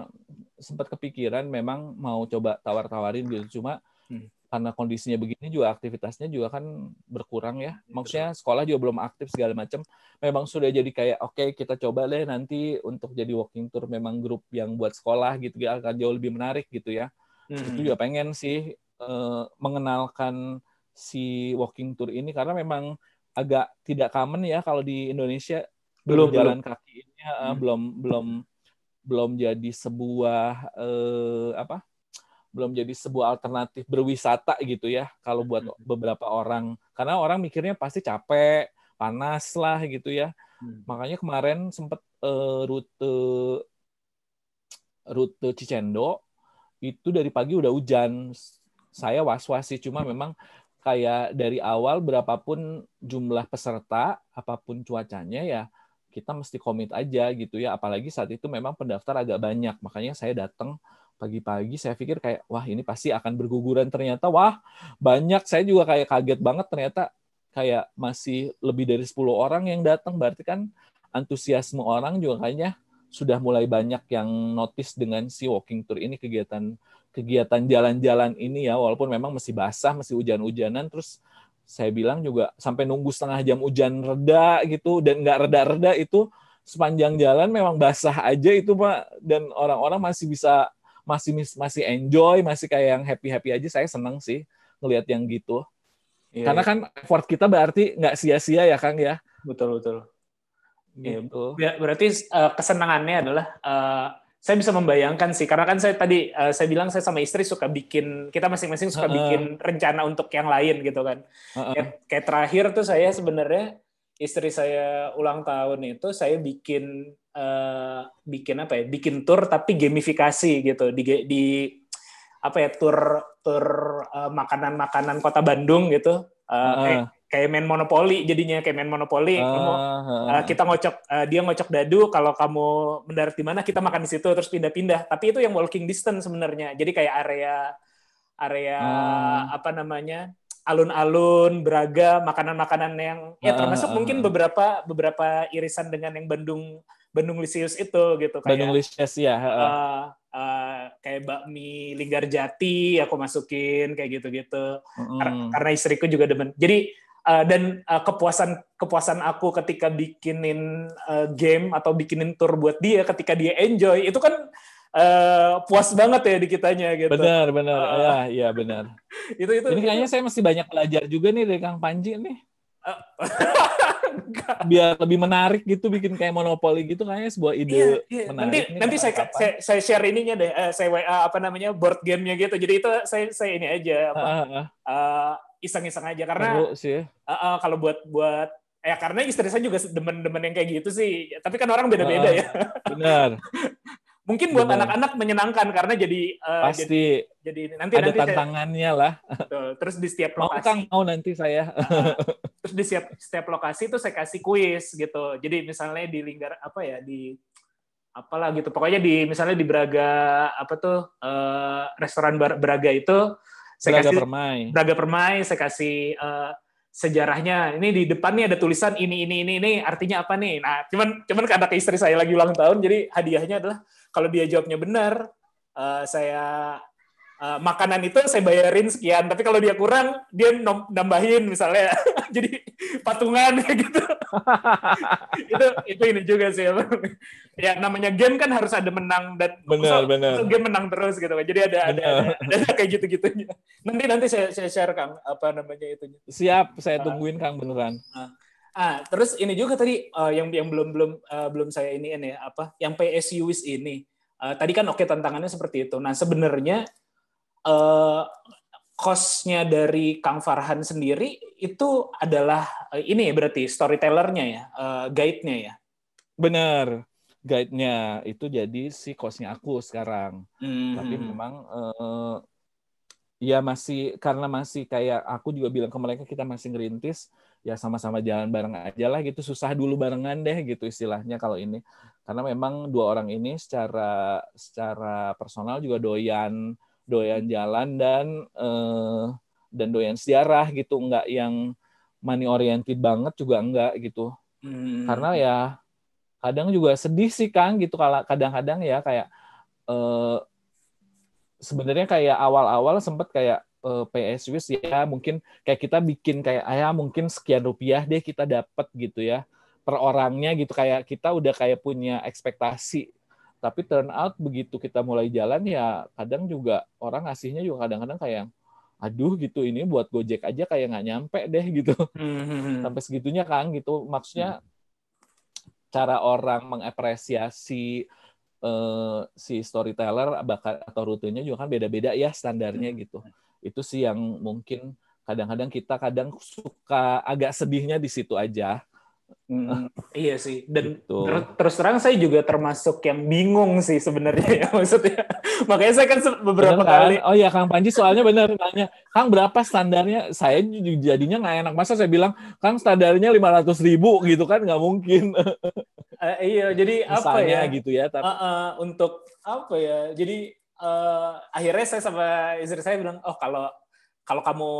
sempat kepikiran memang mau coba tawar-tawarin gitu. Cuma Hmm. karena kondisinya begini juga aktivitasnya juga kan berkurang ya. Maksudnya sekolah juga belum aktif segala macam. Memang sudah jadi kayak oke kita coba deh nanti untuk jadi walking tour memang grup yang buat sekolah gitu ya akan jauh lebih menarik gitu ya. Hmm. itu juga pengen sih eh, mengenalkan si walking tour ini karena memang agak tidak common ya kalau di Indonesia Belum, jalan kaki ini Hmm. belum belum belum jadi sebuah eh, apa belum jadi sebuah alternatif berwisata gitu ya kalau buat Hmm. beberapa orang karena orang mikirnya pasti capek panas lah gitu ya Hmm. makanya kemarin sempat eh, rute rute Cicendo itu dari pagi udah hujan. Saya was-was sih, cuma memang kayak dari awal berapapun jumlah peserta, apa pun cuacanya ya kita mesti komit aja gitu ya. Apalagi saat itu memang pendaftar agak banyak, makanya saya datang pagi-pagi saya pikir kayak wah ini pasti akan berguguran ternyata. Wah banyak. Saya juga kayak kaget banget ternyata kayak masih lebih dari 10 orang yang datang. Berarti kan antusiasme orang juga kayaknya sudah mulai banyak yang notice dengan si walking tour ini kegiatan kegiatan jalan-jalan ini ya walaupun memang masih basah masih hujan-hujanan terus saya bilang juga sampai nunggu setengah jam hujan reda gitu dan nggak reda-reda itu sepanjang jalan memang basah aja itu pak. Dan orang-orang masih bisa masih masih enjoy masih kayak yang happy happy aja. Saya senang sih ngelihat yang gitu. Iya, karena iya. kan effort kita berarti nggak sia-sia ya kang ya? Betul betul. Iya, gitu. Ber- Berarti eh, kesenangannya adalah eh, saya bisa membayangkan sih karena kan saya tadi eh, saya bilang saya sama istri suka bikin kita masing-masing suka Heeh. bikin rencana untuk yang lain gitu kan. Heeh. Kayak, kayak terakhir tuh saya sebenarnya istri saya ulang tahun itu saya bikin eh, bikin apa ya? Bikin tour tapi gamifikasi gitu di di apa ya tour tour eh, makanan-makanan kota Bandung gitu. Eh, Heeh. kayak kayak main monopoli jadinya kayak main monopoli kamu Ah, Uh, kita ngocok uh, dia ngocok dadu kalau kamu mendarat di mana kita makan di situ terus pindah-pindah tapi itu yang walking distance sebenarnya jadi kayak area area Ah. apa namanya alun-alun beraga makanan-makanan yang ya termasuk ah, mungkin beberapa beberapa irisan dengan yang Bandung Bandung Lisius itu gitu kayak Bandung Licious ya. heeh. uh, uh, kayak bakmi Linggarjati aku masukin kayak gitu-gitu Mm. karena istriku juga demen. Jadi uh, dan uh, kepuasan kepuasan aku ketika bikinin uh, game atau bikinin tour buat dia ketika dia enjoy itu kan uh, puas banget ya di kitanya gitu. Benar, benar. Ah. ya, iya benar. *laughs* Itu itu. Ini kayaknya itu- saya masih banyak belajar juga nih dari Kang Panji nih. *laughs* Biar lebih menarik gitu bikin kayak monopoli gitu kayaknya sebuah Iya, ide iya. menarik. Nanti nih nanti saya, saya saya share ininya deh. eh, saya WA apa namanya board gamenya gitu. Jadi itu saya saya ini aja apa uh, iseng-iseng aja karena sih. Uh, uh, kalau buat buat ya karena istri saya juga demen-demen yang kayak gitu sih. Tapi kan orang beda-beda Ah, ya. Benar. *laughs* Mungkin buat anak-anak menyenangkan karena jadi uh, jadi, Pasti jadi nanti ada nanti saya, tantangannya lah. betul. terus di setiap Mau lokasi Kang, mau nanti saya. uh, terus di setiap setiap lokasi itu saya kasih kuis gitu. Jadi misalnya di Linggar apa ya di apalah gitu. Pokoknya di misalnya di Braga apa tuh uh, restoran Braga itu saya Braga kasih Permai. Braga Permai saya kasih eh, sejarahnya. Ini di depannya ada tulisan ini ini ini ini. Artinya apa nih? Nah cuman cuman karena ke istri saya lagi ulang tahun jadi hadiahnya adalah kalau dia jawabnya benar uh, saya uh, makanan itu saya bayarin sekian tapi kalau dia kurang dia nambahin misalnya. *laughs* Jadi patungan *laughs* gitu. *laughs* Itu itu ini juga sih ya namanya game kan harus ada menang dan benar benar. game menang terus gitu kan jadi ada ada, ada, ada kayak gitu gitunya nanti nanti saya saya share kang apa namanya itu siap saya tungguin kang beneran. Ah, ah terus ini juga tadi uh, yang yang belum belum uh, belum saya ini ini apa yang PSU ini. Uh, tadi kan oke okay, tantangannya seperti itu. Nah sebenarnya uh, kosnya dari Kang Farhan sendiri itu adalah uh, ini ya berarti storytellernya ya, uh, guide-nya ya. Benar, guide-nya itu jadi si kosnya aku sekarang. Hmm. Tapi memang uh, ya masih karena masih kayak aku juga bilang ke mereka kita masih ngerintis ya sama-sama jalan bareng aja lah gitu susah dulu barengan deh gitu istilahnya kalau ini karena memang dua orang ini secara secara personal juga doyan doyan jalan dan uh, dan doyan sejarah gitu. Nggak yang money oriented banget juga enggak gitu. Hmm. karena ya kadang juga sedih sih Kang gitu. Kalau kadang-kadang ya kayak uh, sebenarnya kayak awal-awal sempet kayak uh, eh, PSW ya mungkin kayak kita bikin kayak ayah mungkin sekian rupiah deh kita dapat gitu ya per orangnya gitu. Kayak kita udah kayak punya ekspektasi tapi turn out begitu kita mulai jalan ya kadang juga orang ngasihnya juga kadang-kadang kayak aduh gitu ini buat Gojek aja kayak nggak nyampe deh *laughs* gitu hmm. sampai segitunya kan gitu maksudnya hmm. cara orang mengapresiasi uh, si storyteller bakal atau rutenya juga kan beda-beda ya standarnya hmm. gitu itu sih yang mungkin kadang-kadang kita kadang suka agak sedihnya di situ aja Hmm, *laughs* iya sih. Dan gitu. ter terus terang saya juga termasuk yang bingung sih sebenarnya ya *laughs* maksudnya. Makanya saya kan beberapa bener, kan? kali. Oh iya Kang Panji soalnya benar nanya, Kang berapa standarnya? Saya jadinya nggak enak masa saya bilang, Kang standarnya lima ratus ribu gitu kan nggak mungkin. uh, *laughs* iya, jadi Misalnya, apa ya? gitu ya. Tapi... Uh, uh, untuk apa ya? Jadi uh, akhirnya saya sama istri saya bilang, oh kalau kalau kamu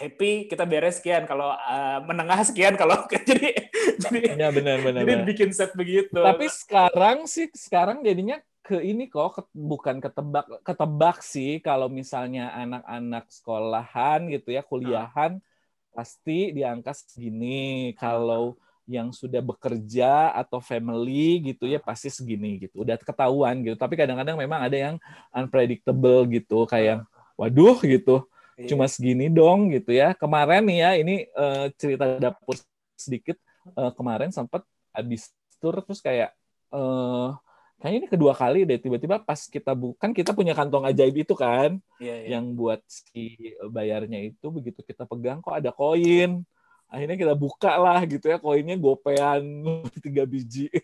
happy kita beres sekian kalau uh, menengah sekian kalau *laughs* jadi jadi ya, benar, benar, jadi benar. bikin set begitu tapi sekarang sih sekarang jadinya ke ini kok ke, bukan ketebak ketebak sih kalau misalnya anak-anak sekolahan gitu ya kuliahan hmm. pasti di angka segini kalau yang sudah bekerja atau family gitu ya pasti segini gitu udah ketahuan gitu tapi kadang-kadang memang ada yang unpredictable gitu kayak waduh gitu. Cuma segini dong gitu ya. Kemarin nih ya ini uh, cerita dapur sedikit. Uh, kemarin sempat habis tur terus kayak uh, kayaknya ini kedua kali deh tiba-tiba pas kita bukan kita punya kantong ajaib itu kan yeah, yeah. yang buat si bayarnya itu begitu kita pegang kok ada koin. Akhirnya kita buka lah gitu ya koinnya gopean *laughs* tiga biji. *laughs*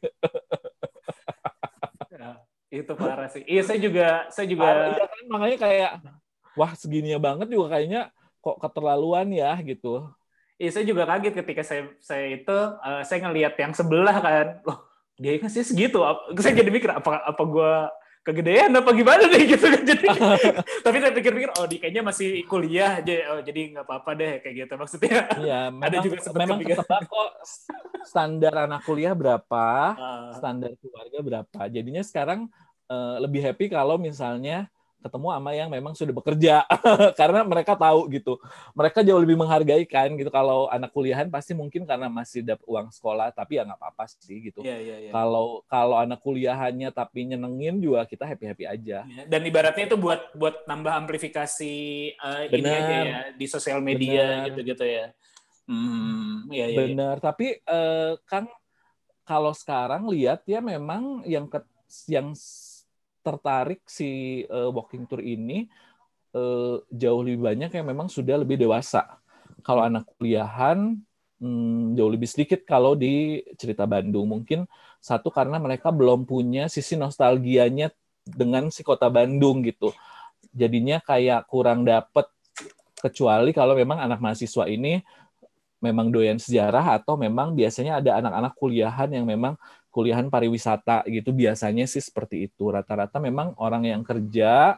Ya, itu parah sih. Iya saya juga saya juga iya kan? Makanya kayak wah segininya banget juga kayaknya kok keterlaluan ya gitu. Iya, saya juga kaget ketika saya saya itu uh, saya ngelihat yang sebelah kan, loh dia kan sih segitu. Saya jadi mikir apa apa gue kegedean apa gimana deh *laughs* gitu kan jadi *laughs* tapi saya pikir-pikir oh di kayaknya masih kuliah aja oh, jadi nggak apa-apa deh kayak gitu maksudnya iya *laughs* memang, ada juga memang ketebak kok standar anak kuliah berapa uh. standar keluarga berapa jadinya sekarang uh, lebih happy kalau misalnya ketemu sama yang memang sudah bekerja. *laughs* Karena mereka tahu gitu. Mereka jauh lebih menghargai kan gitu. Kalau anak kuliahan pasti mungkin karena masih dapat uang sekolah tapi ya nggak apa-apa sih gitu. Yeah, yeah, yeah. kalau kalau anak kuliahannya tapi nyenengin juga kita happy happy aja. Yeah. dan ibaratnya itu buat buat nambah amplifikasi uh, ini aja ya di sosial media gitu gitu ya. Hmm, ya, ya, benar. Tapi uh, kan kalau sekarang lihat ya memang yang ke, yang tertarik si uh, walking tour ini uh, jauh lebih banyak yang memang sudah lebih dewasa. Kalau anak kuliahan hmm, jauh lebih sedikit kalau di cerita Bandung. Mungkin satu karena mereka belum punya sisi nostalgianya dengan si kota Bandung gitu. Jadinya kayak kurang dapet kecuali kalau memang anak mahasiswa ini memang doyan sejarah atau memang biasanya ada anak-anak kuliahan yang memang kuliahan pariwisata gitu biasanya sih seperti itu rata-rata memang orang yang kerja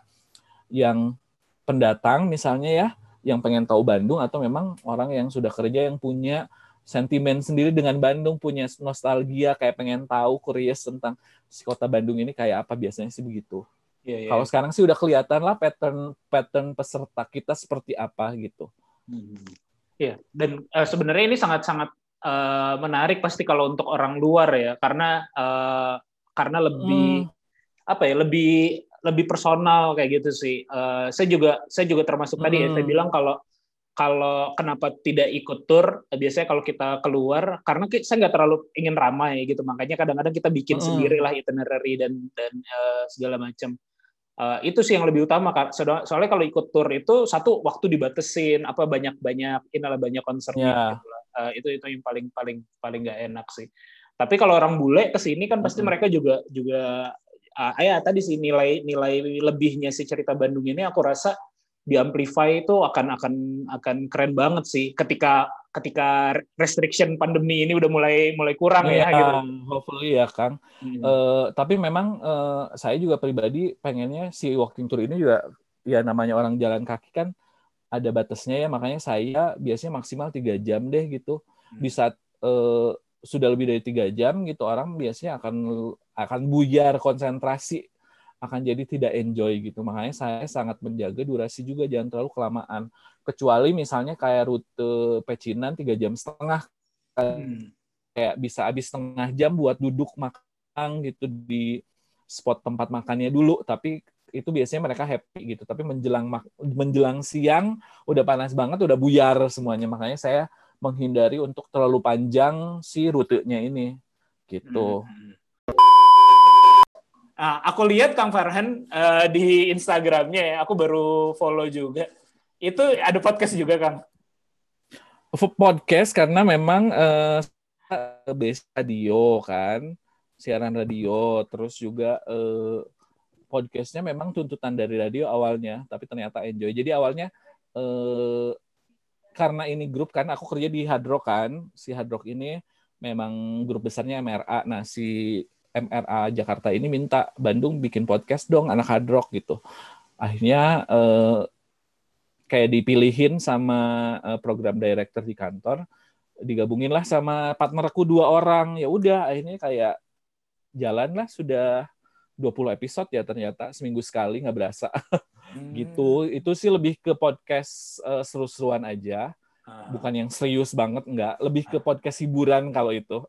yang pendatang misalnya ya yang pengen tahu Bandung atau memang orang yang sudah kerja yang punya sentimen sendiri dengan Bandung, punya nostalgia kayak pengen tahu curious tentang si kota Bandung ini kayak apa biasanya sih begitu. Iya, iya. Kalau sekarang sih udah kelihatan lah pattern pattern peserta kita seperti apa gitu. Iya, dan eh, sebenarnya ini sangat-sangat eh, menarik pasti kalau untuk orang luar ya, karena eh, karena lebih apa ya, lebih lebih personal kayak gitu sih. Eh, saya juga saya juga termasuk tadi ya, saya Hmm. bilang kalau kalau kenapa tidak ikut tur, eh, biasanya kalau kita keluar karena saya nggak terlalu ingin ramai gitu, makanya kadang-kadang kita bikin Mm-mm. sendiri lah itinerary dan dan eh, segala macam. Eh, itu sih yang lebih utama Kak. Soalnya, soalnya kalau ikut tour itu satu waktu dibatesin, apa banyak-banyak inilah banyak konsernya Ya. gitu Eh, itu itu yang paling paling paling nggak enak sih. Tapi kalau orang bule ke sini kan pasti mereka juga juga ah ya tadi sih nilai nilai lebihnya si cerita Bandung ini aku rasa di amplify itu akan akan akan keren banget sih ketika ketika restriction pandemi ini udah mulai mulai kurang ya, gitu. hopefully ya Kang. Hmm. Eh, tapi memang eh, saya juga pribadi pengennya si walking tour ini juga ya namanya orang jalan kaki kan ada batasnya ya makanya saya biasanya maksimal tiga jam deh gitu Hmm. di saat eh, sudah lebih dari tiga jam gitu orang biasanya akan akan buyar konsentrasi akan jadi tidak enjoy gitu makanya saya sangat menjaga durasi juga jangan terlalu kelamaan kecuali misalnya kayak rute pecinan tiga jam setengah Hmm. kayak bisa habis setengah jam buat duduk makan gitu di spot tempat makannya dulu tapi itu biasanya mereka happy gitu. Tapi menjelang menjelang siang udah panas banget udah buyar semuanya. Makanya saya menghindari untuk terlalu panjang si rutenya ini. Gitu. Hmm. Ah, aku lihat Kang Farhan eh, di Instagramnya ya, aku baru follow juga. Itu ada podcast juga Kang. podcast karena memang eh base radio kan. Siaran radio. Terus juga eh, podcastnya memang tuntutan dari radio awalnya tapi ternyata enjoy. Jadi awalnya eh, karena ini grup kan aku kerja di Hard Rock kan si Hard Rock ini memang grup besarnya MRA nah si MRA Jakarta ini minta Bandung bikin podcast dong anak Hard Rock gitu. Akhirnya eh, kayak dipilihin sama eh, program director di kantor digabungin lah sama partnerku dua orang. Ya udah akhirnya kayak jalan lah sudah 20 episode ya ternyata seminggu sekali nggak berasa. Gitu. Itu sih lebih ke podcast eh, seru-seruan aja. Ah, bukan yang serius banget nggak. Lebih ke podcast hiburan kalau itu.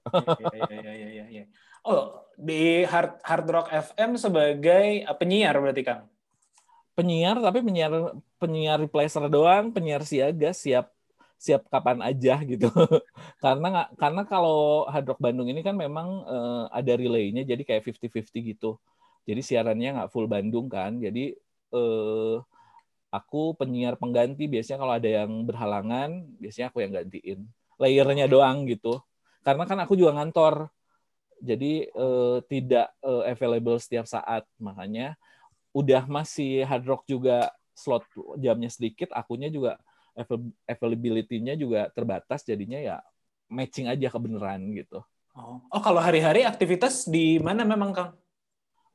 Iya, iya, iya. Oh, di Hard, Hard Rock FM sebagai eh, penyiar berarti Kang. penyiar tapi penyiar penyiar replacer doang penyiar siaga siap siap kapan aja gitu. *laughs* Karena nggak karena kalau Hard Rock Bandung ini kan memang eh, ada relaynya jadi kayak 50-50 gitu jadi siarannya nggak full Bandung kan. Jadi eh, aku penyiar pengganti biasanya kalau ada yang berhalangan biasanya aku yang gantiin. Layernya doang gitu. Karena kan aku juga ngantor. Jadi eh, tidak eh, available setiap saat. Makanya udah masih hard rock juga slot jamnya sedikit, akunya juga avail- availability-nya juga terbatas, jadinya ya matching aja kebenaran gitu. Oh, oh kalau hari-hari aktivitas di mana memang Kang?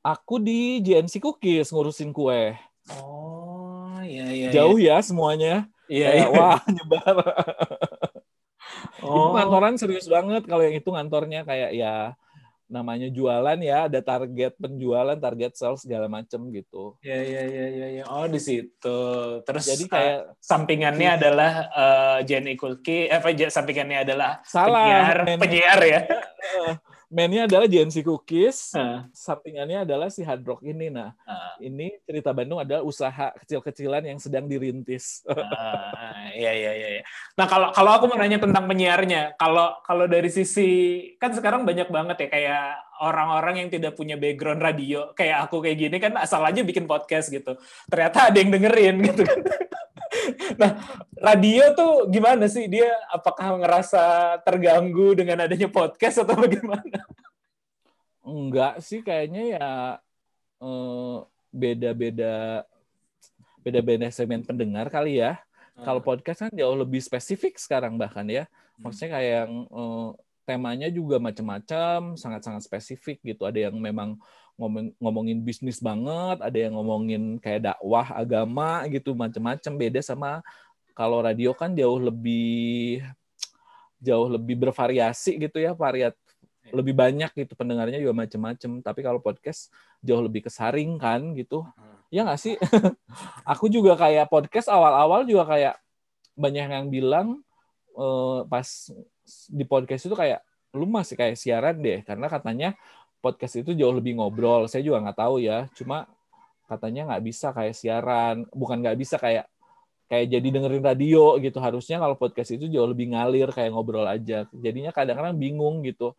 Aku di GNC Cookies ngurusin kue. Oh, iya iya. Jauh ya semuanya. Iya, iya. Wah, nyebar. Itu Oh. kantoran serius banget kalau yang itu ngantornya kayak ya namanya jualan ya, ada target penjualan, target sales segala macem gitu. Iya iya iya iya iya. Oh, di situ. Terus Jadi eh, kayak sampingannya adalah eh Jenny Kulki, eh, j- sampingannya adalah salah penyiar, penyiar ya. *laughs* mainnya adalah GNC Cookies, Heeh. sampingannya adalah si Hard Rock ini. Nah, Ah. ini cerita Bandung adalah usaha kecil-kecilan yang sedang dirintis. *laughs* Iya iya iya. iya. Nah kalau kalau aku mau nanya tentang penyiarnya, kalau kalau dari sisi kan sekarang banyak banget ya kayak orang-orang yang tidak punya background radio, kayak aku kayak gini kan asal aja bikin podcast gitu. Ternyata ada yang dengerin gitu kan. *laughs* *laughs* Nah radio tuh gimana sih dia? Apakah ngerasa terganggu dengan adanya podcast atau bagaimana? Enggak sih kayaknya ya eh, beda-beda beda-beda segmen pendengar kali ya. Kalau podcast kan jauh lebih spesifik sekarang bahkan ya. Maksudnya kayak yang eh, temanya juga macam-macam, sangat-sangat spesifik gitu. Ada yang memang ngomong, ngomongin bisnis banget, ada yang ngomongin kayak dakwah agama gitu, macam-macam beda sama Kalau radio kan jauh lebih jauh lebih bervariasi gitu ya, variat lebih banyak gitu pendengarnya juga macem-macem. Tapi kalau podcast jauh lebih kesaring kan gitu. Ya nggak sih? *laughs* Aku juga kayak podcast awal-awal juga kayak banyak yang bilang eh, pas di podcast itu kayak lu masih kayak siaran deh karena katanya podcast itu jauh lebih ngobrol. Saya juga nggak tahu ya. Cuma katanya nggak bisa kayak siaran, bukan nggak bisa kayak kayak jadi dengerin radio gitu. Harusnya kalau podcast itu jauh lebih ngalir kayak ngobrol aja. Jadinya kadang-kadang bingung gitu.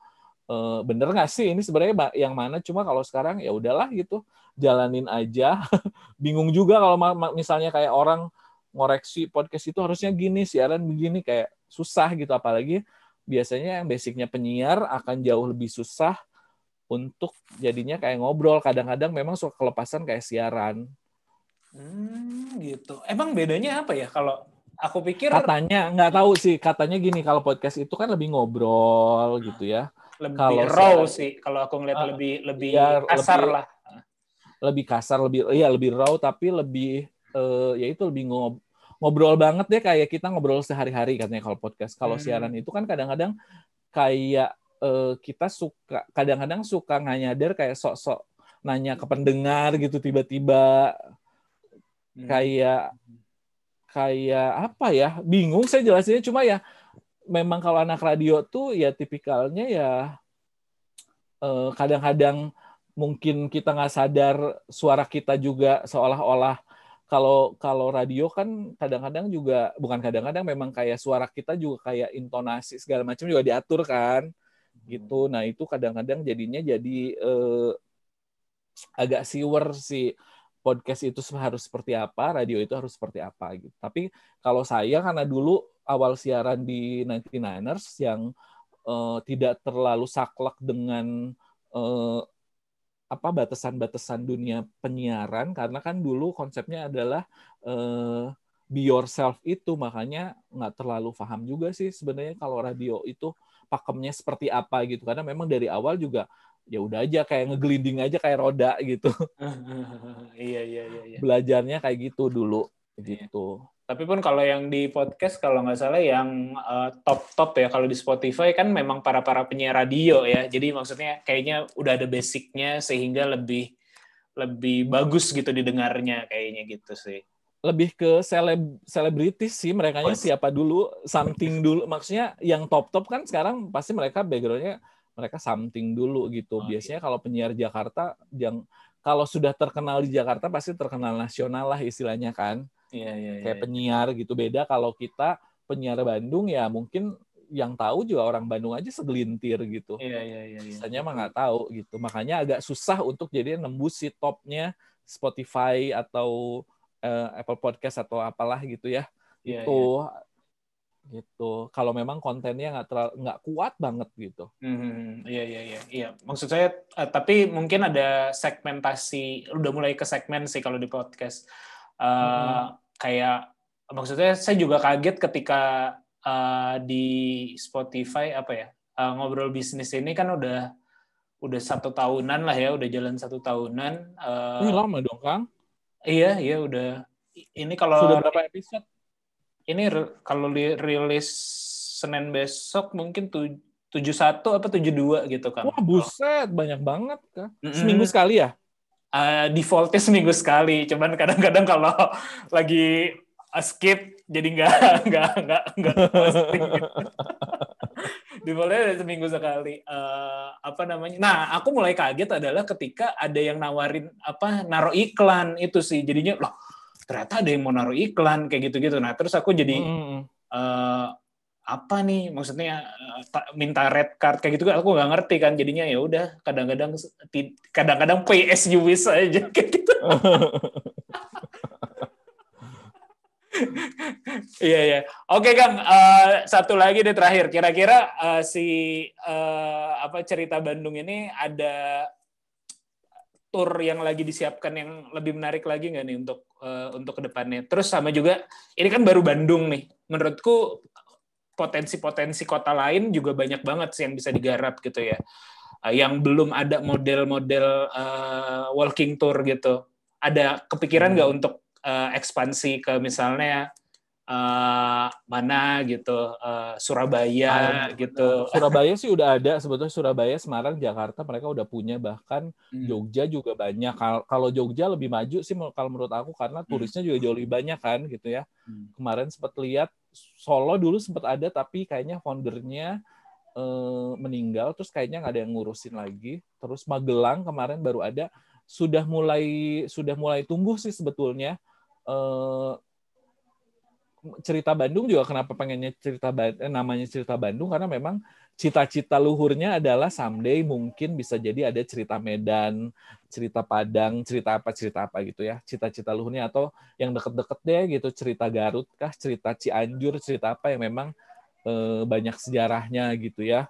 Eh, bener nggak sih ini sebenarnya yang mana? Cuma kalau sekarang ya udahlah gitu, jalanin aja. *laughs* bingung juga kalau misalnya kayak orang ngoreksi podcast itu harusnya gini, siaran begini kayak susah gitu. Apalagi biasanya yang basicnya penyiar akan jauh lebih susah untuk jadinya kayak ngobrol. Kadang-kadang memang suka kelepasan kayak siaran. Hmm, gitu. Emang bedanya apa ya kalau aku pikir Katanya nggak tahu sih. Katanya gini kalau podcast itu kan lebih ngobrol gitu ya. lebih kalau raw siaran- sih kalau aku ngeliat Ah, lebih lebih iya, kasar lebih- lah. Lebih kasar, lebih iya lebih raw tapi lebih eh, ya itu lebih ngob- ngobrol banget deh kayak kita ngobrol sehari-hari katanya kalau podcast. Kalau Hmm. siaran itu kan kadang-kadang kayak eh, kita suka kadang-kadang suka nggak nyadar kayak sok-sok nanya ke pendengar gitu tiba-tiba. Hmm. kayak kayak apa ya? Bingung saya jelasinnya cuma ya memang kalau anak radio tuh ya tipikalnya ya eh, kadang-kadang mungkin kita nggak sadar suara kita juga seolah-olah kalau kalau radio kan kadang-kadang juga bukan kadang-kadang memang kayak suara kita juga kayak intonasi segala macam juga diatur kan gitu nah itu kadang-kadang jadinya jadi eh, agak siwer si podcast itu harus seperti apa, radio itu harus seperti apa gitu. Tapi kalau saya karena dulu awal siaran di 99ers yang eh, tidak terlalu saklek dengan eh, apa batasan-batasan dunia penyiaran karena kan dulu konsepnya adalah eh, be yourself itu makanya nggak terlalu paham juga sih sebenarnya kalau radio itu pakemnya seperti apa gitu karena memang dari awal juga ya udah aja kayak ngegelinding aja kayak roda gitu *laughs* *laughs* iya iya iya. iya. belajarnya kayak gitu dulu Iya. gitu Tapi pun kalau yang di podcast kalau nggak salah yang top top ya kalau di Spotify kan memang para para penyiar radio ya. Jadi maksudnya kayaknya udah ada basicnya sehingga lebih lebih bagus gitu didengarnya kayaknya gitu sih. Lebih ke seleb selebritis sih mereka Oh, siapa dulu something dulu. Maksudnya yang top top kan sekarang pasti mereka backgroundnya mereka something dulu gitu. Oh, biasanya kalau penyiar Jakarta yang kalau sudah terkenal di Jakarta pasti terkenal nasional lah istilahnya kan. Iya iya. kayak penyiar gitu. Beda kalau kita penyiar Bandung ya mungkin yang tahu juga orang Bandung aja segelintir gitu. Iya iya iya. iya. sisanya mah nggak tahu gitu. Makanya agak susah untuk jadi nembus si topnya Spotify atau eh, Apple Podcast atau apalah gitu ya Iya, itu gitu kalau memang kontennya nggak terlalu nggak kuat banget gitu Hmm, iya iya iya iya. Maksud saya eh, tapi mungkin ada segmentasi udah mulai ke segmen sih kalau di podcast. Eh, Hmm. kayak maksudnya saya juga kaget ketika eh, di Spotify apa ya eh, ngobrol bisnis ini kan udah udah satu tahunan lah ya udah jalan satu tahunan. Eh, Ini lama dong Kang iya iya udah. Ini kalau sudah berapa episode ini kalau li- rilis Senin besok mungkin tu- 71 apa 72 gitu kan. wah buset banyak banget kan Mm-mm. seminggu sekali ya Eh, defaultnya seminggu sekali, cuman kadang-kadang kalau lagi uh, skip jadi nggak *laughs* nggak nggak nggak *laughs* gitu. Defaultnya ada seminggu sekali. Eh, apa namanya? Nah, aku mulai kaget adalah ketika ada yang nawarin apa naruh iklan itu sih. Jadinya loh ternyata ada yang mau naruh iklan kayak gitu-gitu. Nah, terus aku jadi Mm-mm. eh, apa nih maksudnya eh, ta- minta red card kayak gitu aku nggak ngerti kan jadinya ya udah kadang-kadang kadang-kadang pay as you wish aja *laughs* kayak gitu *laughs* *laughs* iya iya. Oke kang Eh, satu lagi deh terakhir. Kira-kira eh, si eh, apa cerita Bandung ini ada tour yang lagi disiapkan yang lebih menarik lagi nggak nih untuk eh, untuk ke depannya terus sama juga ini kan baru Bandung nih. Menurutku potensi-potensi kota lain juga banyak banget sih yang bisa digarap gitu ya. Eh, yang belum ada model-model eh, walking tour gitu. Ada kepikiran nggak untuk eh, ekspansi ke misalnya eh, mana gitu eh, Surabaya gitu. Surabaya sih udah ada sebetulnya Surabaya, Semarang, Jakarta mereka udah punya bahkan Hmm. Jogja juga banyak. Kal- Kalau Jogja lebih maju sih kalau menurut aku karena turisnya juga jauh lebih banyak kan gitu ya. Hmm. Kemarin sempat lihat Solo dulu sempat ada tapi kayaknya foundernya eh, meninggal terus kayaknya nggak ada yang ngurusin lagi. Terus Magelang kemarin baru ada sudah mulai sudah mulai tumbuh sih sebetulnya. Eh, cerita Bandung juga kenapa pengennya cerita eh, namanya cerita Bandung karena memang cita-cita luhurnya adalah someday mungkin bisa jadi ada cerita Medan, cerita Padang, cerita apa cerita apa gitu ya. Cita-cita luhurnya atau yang deket-deket deh gitu cerita Garut kah, cerita Cianjur, cerita apa yang memang eh, banyak sejarahnya gitu ya.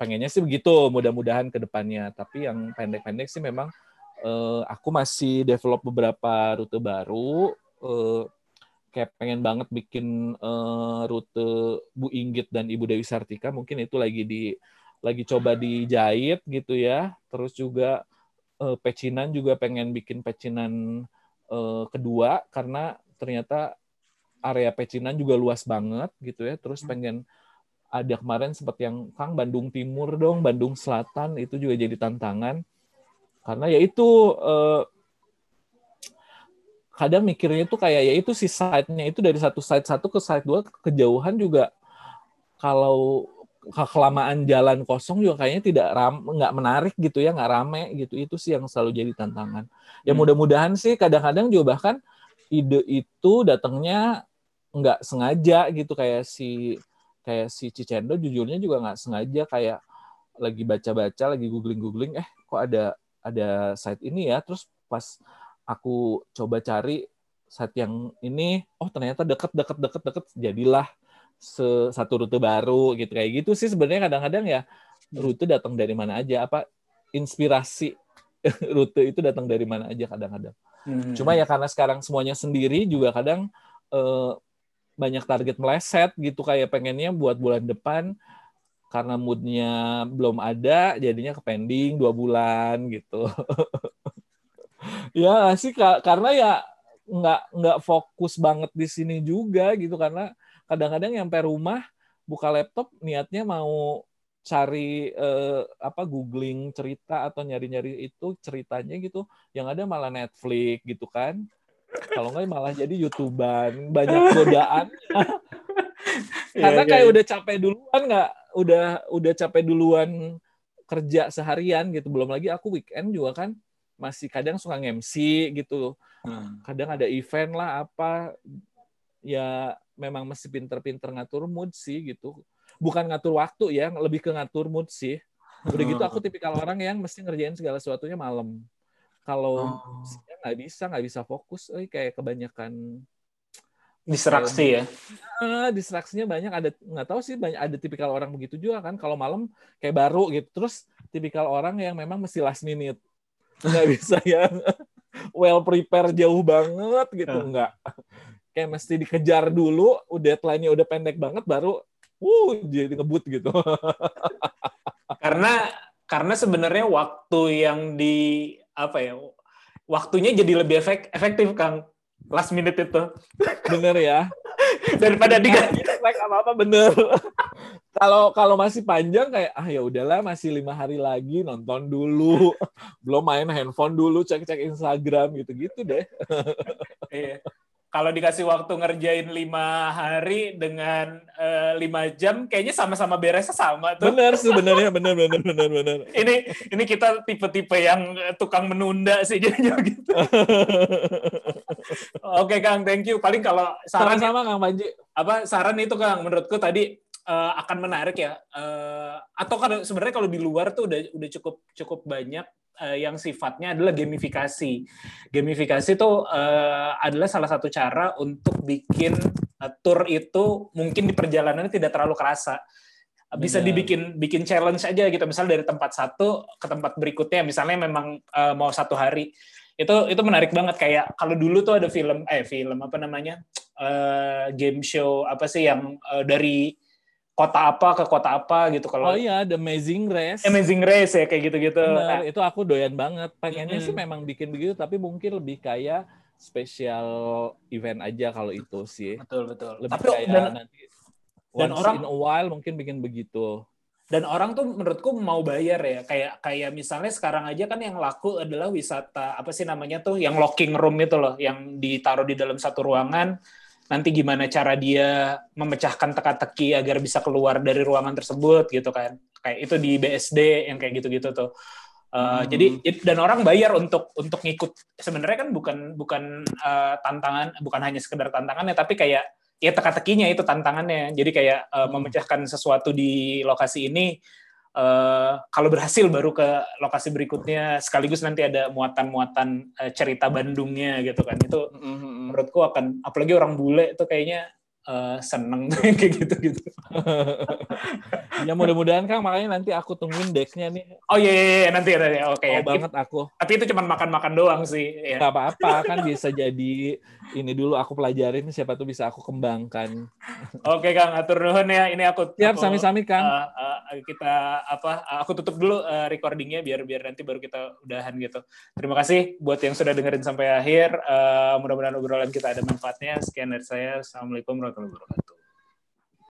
Pengennya sih begitu, mudah-mudahan ke depannya. Tapi yang pendek-pendek sih memang eh, aku masih develop beberapa rute baru. eh, kayak pengen banget bikin eh, rute Bu Inggit dan Ibu Dewi Sartika. Mungkin itu lagi di lagi coba dijahit gitu ya. Terus juga eh, pecinan juga pengen bikin pecinan eh, kedua. Karena ternyata area pecinan juga luas banget gitu ya. Terus pengen ada kemarin seperti yang Kang Bandung Timur dong Bandung Selatan. Itu juga jadi tantangan karena ya itu eh, kadang mikirnya tuh kayak ya itu si site-nya itu dari satu site satu ke site dua kejauhan juga kalau ke- kelamaan jalan kosong juga kayaknya tidak ram nggak menarik gitu ya nggak rame gitu. Itu sih yang selalu jadi tantangan. Ya Hmm. mudah-mudahan sih kadang-kadang juga bahkan ide itu datangnya nggak sengaja gitu. Kayak si kayak si Cicendo jujurnya juga nggak sengaja kayak lagi baca-baca lagi googling-googling eh kok ada ada site ini ya. Terus pas aku coba cari site yang ini oh ternyata deket deket deket deket jadilah satu rute baru gitu. Kayak gitu sih sebenarnya kadang-kadang ya. Rute datang dari mana aja apa inspirasi *laughs* rute itu datang dari mana aja kadang-kadang. Hmm. cuma ya karena sekarang semuanya sendiri juga kadang eh, banyak target meleset gitu kayak pengennya buat bulan depan karena moodnya belum ada jadinya ke pending dua bulan gitu. *laughs* Ya sih karena ya nggak nggak fokus banget di sini juga gitu. Karena kadang-kadang nyampe rumah buka laptop niatnya mau cari eh, apa googling cerita atau nyari-nyari itu ceritanya gitu yang ada malah Netflix gitu kan. Kalau nggak malah jadi youtuban banyak godaan *laughs* karena Iya, kayak iya. udah capek duluan nggak udah udah capek duluan kerja seharian gitu. Belum lagi aku weekend juga kan masih kadang suka nge-MC gitu. Hmm. kadang ada event lah apa. Ya memang mesti pinter-pinter ngatur mood sih gitu. Bukan ngatur waktu ya lebih ke ngatur mood sih. Udah gitu aku tipikal orang yang mesti ngerjain segala sesuatunya malam. Kalau Oh. nggak bisa nggak bisa fokus. Eh kayak kebanyakan distraksi ya. Ah, distraksinya banyak ada nggak tahu sih banyak ada tipikal orang begitu juga kan kalau malam kayak baru gitu terus tipikal orang yang memang mesti last minute nggak *laughs* bisa yang well prepare jauh banget gitu Ah. nggak kayak mesti dikejar dulu udah deadline-nya udah pendek banget baru uh jadi ngebut gitu *laughs* Karena karena sebenarnya waktu yang di apa ya? Waktunya jadi lebih efek, efektif Kang. Last minute itu. *laughs* Bener ya. Daripada diganti. *laughs* like apa apa bener. Kalau kalau masih panjang kayak ah ya udahlah masih lima hari lagi nonton dulu. *laughs* Belum main handphone dulu cek cek Instagram gitu gitu deh. Iya. Kalau dikasih waktu ngerjain lima hari dengan eh, lima jam, kayaknya sama-sama beresnya sama tuh. bener sebenarnya bener bener bener bener *laughs* Ini ini kita tipe-tipe yang eh, tukang menunda sih *laughs* jadinya gitu. *laughs* Oke Kang, thank you. Paling kalau saran sama-sama Kang Panji apa saran itu Kang menurutku tadi eh, akan menarik ya. Eh, atau kalau sebenarnya kalau di luar tuh udah udah cukup cukup banyak eh, yang sifatnya adalah gamifikasi. Gamifikasi tuh eh, adalah salah satu cara untuk bikin eh, tour itu mungkin di perjalanannya tidak terlalu kerasa. Bisa Benar. dibikin bikin challenge aja gitu. Misal dari tempat satu ke tempat berikutnya. Misalnya memang eh, mau satu hari. Itu itu menarik banget kayak kalau dulu tuh ada film eh film apa namanya? eh, game show apa sih yang eh, dari kota apa ke kota apa gitu kalau oh iya The Amazing Race Amazing Race ya kayak gitu-gitu. Bener, Nah, itu aku doyan banget pengennya Mm-mm. sih memang bikin begitu tapi mungkin lebih kayak spesial event aja kalau itu sih. betul betul Lebih tapi kayak dan, nanti dan once orang- in a while mungkin bikin begitu. dan orang tuh menurutku mau bayar ya kayak kayak misalnya sekarang aja kan yang laku adalah wisata apa sih namanya tuh yang locking room itu loh yang ditaruh di dalam satu ruangan nanti gimana cara dia memecahkan teka-teki agar bisa keluar dari ruangan tersebut gitu kan. Kayak itu di BSD yang kayak gitu-gitu tuh. Uh, Hmm. jadi dan orang bayar untuk untuk ngikut. Sebenarnya kan bukan bukan uh, tantangan bukan hanya sekedar tantangannya tapi kayak ya teka-tekinya itu tantangannya. Jadi kayak uh, memecahkan sesuatu di lokasi ini uh, kalau berhasil baru ke lokasi berikutnya sekaligus nanti ada muatan-muatan uh, cerita Bandungnya gitu kan. Itu menurutku akan apalagi orang bule itu kayaknya uh, seneng *laughs* kayak gitu gitu ya mudah-mudahan Kang makanya nanti aku tungguin decknya nih. oh iya, iya, iya nanti nanti oke Oh ya. banget aku. tapi itu cuma makan-makan doang sih ya. Gak apa-apa kan bisa jadi ini dulu aku pelajarin siapa tuh bisa aku kembangkan. oke Kang atur nuhun ya ini aku Siap sami-sami Kang. uh, uh, kita apa aku tutup dulu uh, recordingnya biar biar nanti baru kita udahan gitu terima kasih buat yang sudah dengerin sampai akhir Uh, mudah-mudahan obrolan kita ada manfaatnya sekian dari saya assalamualaikum warahmatullahi かるんだろうなと。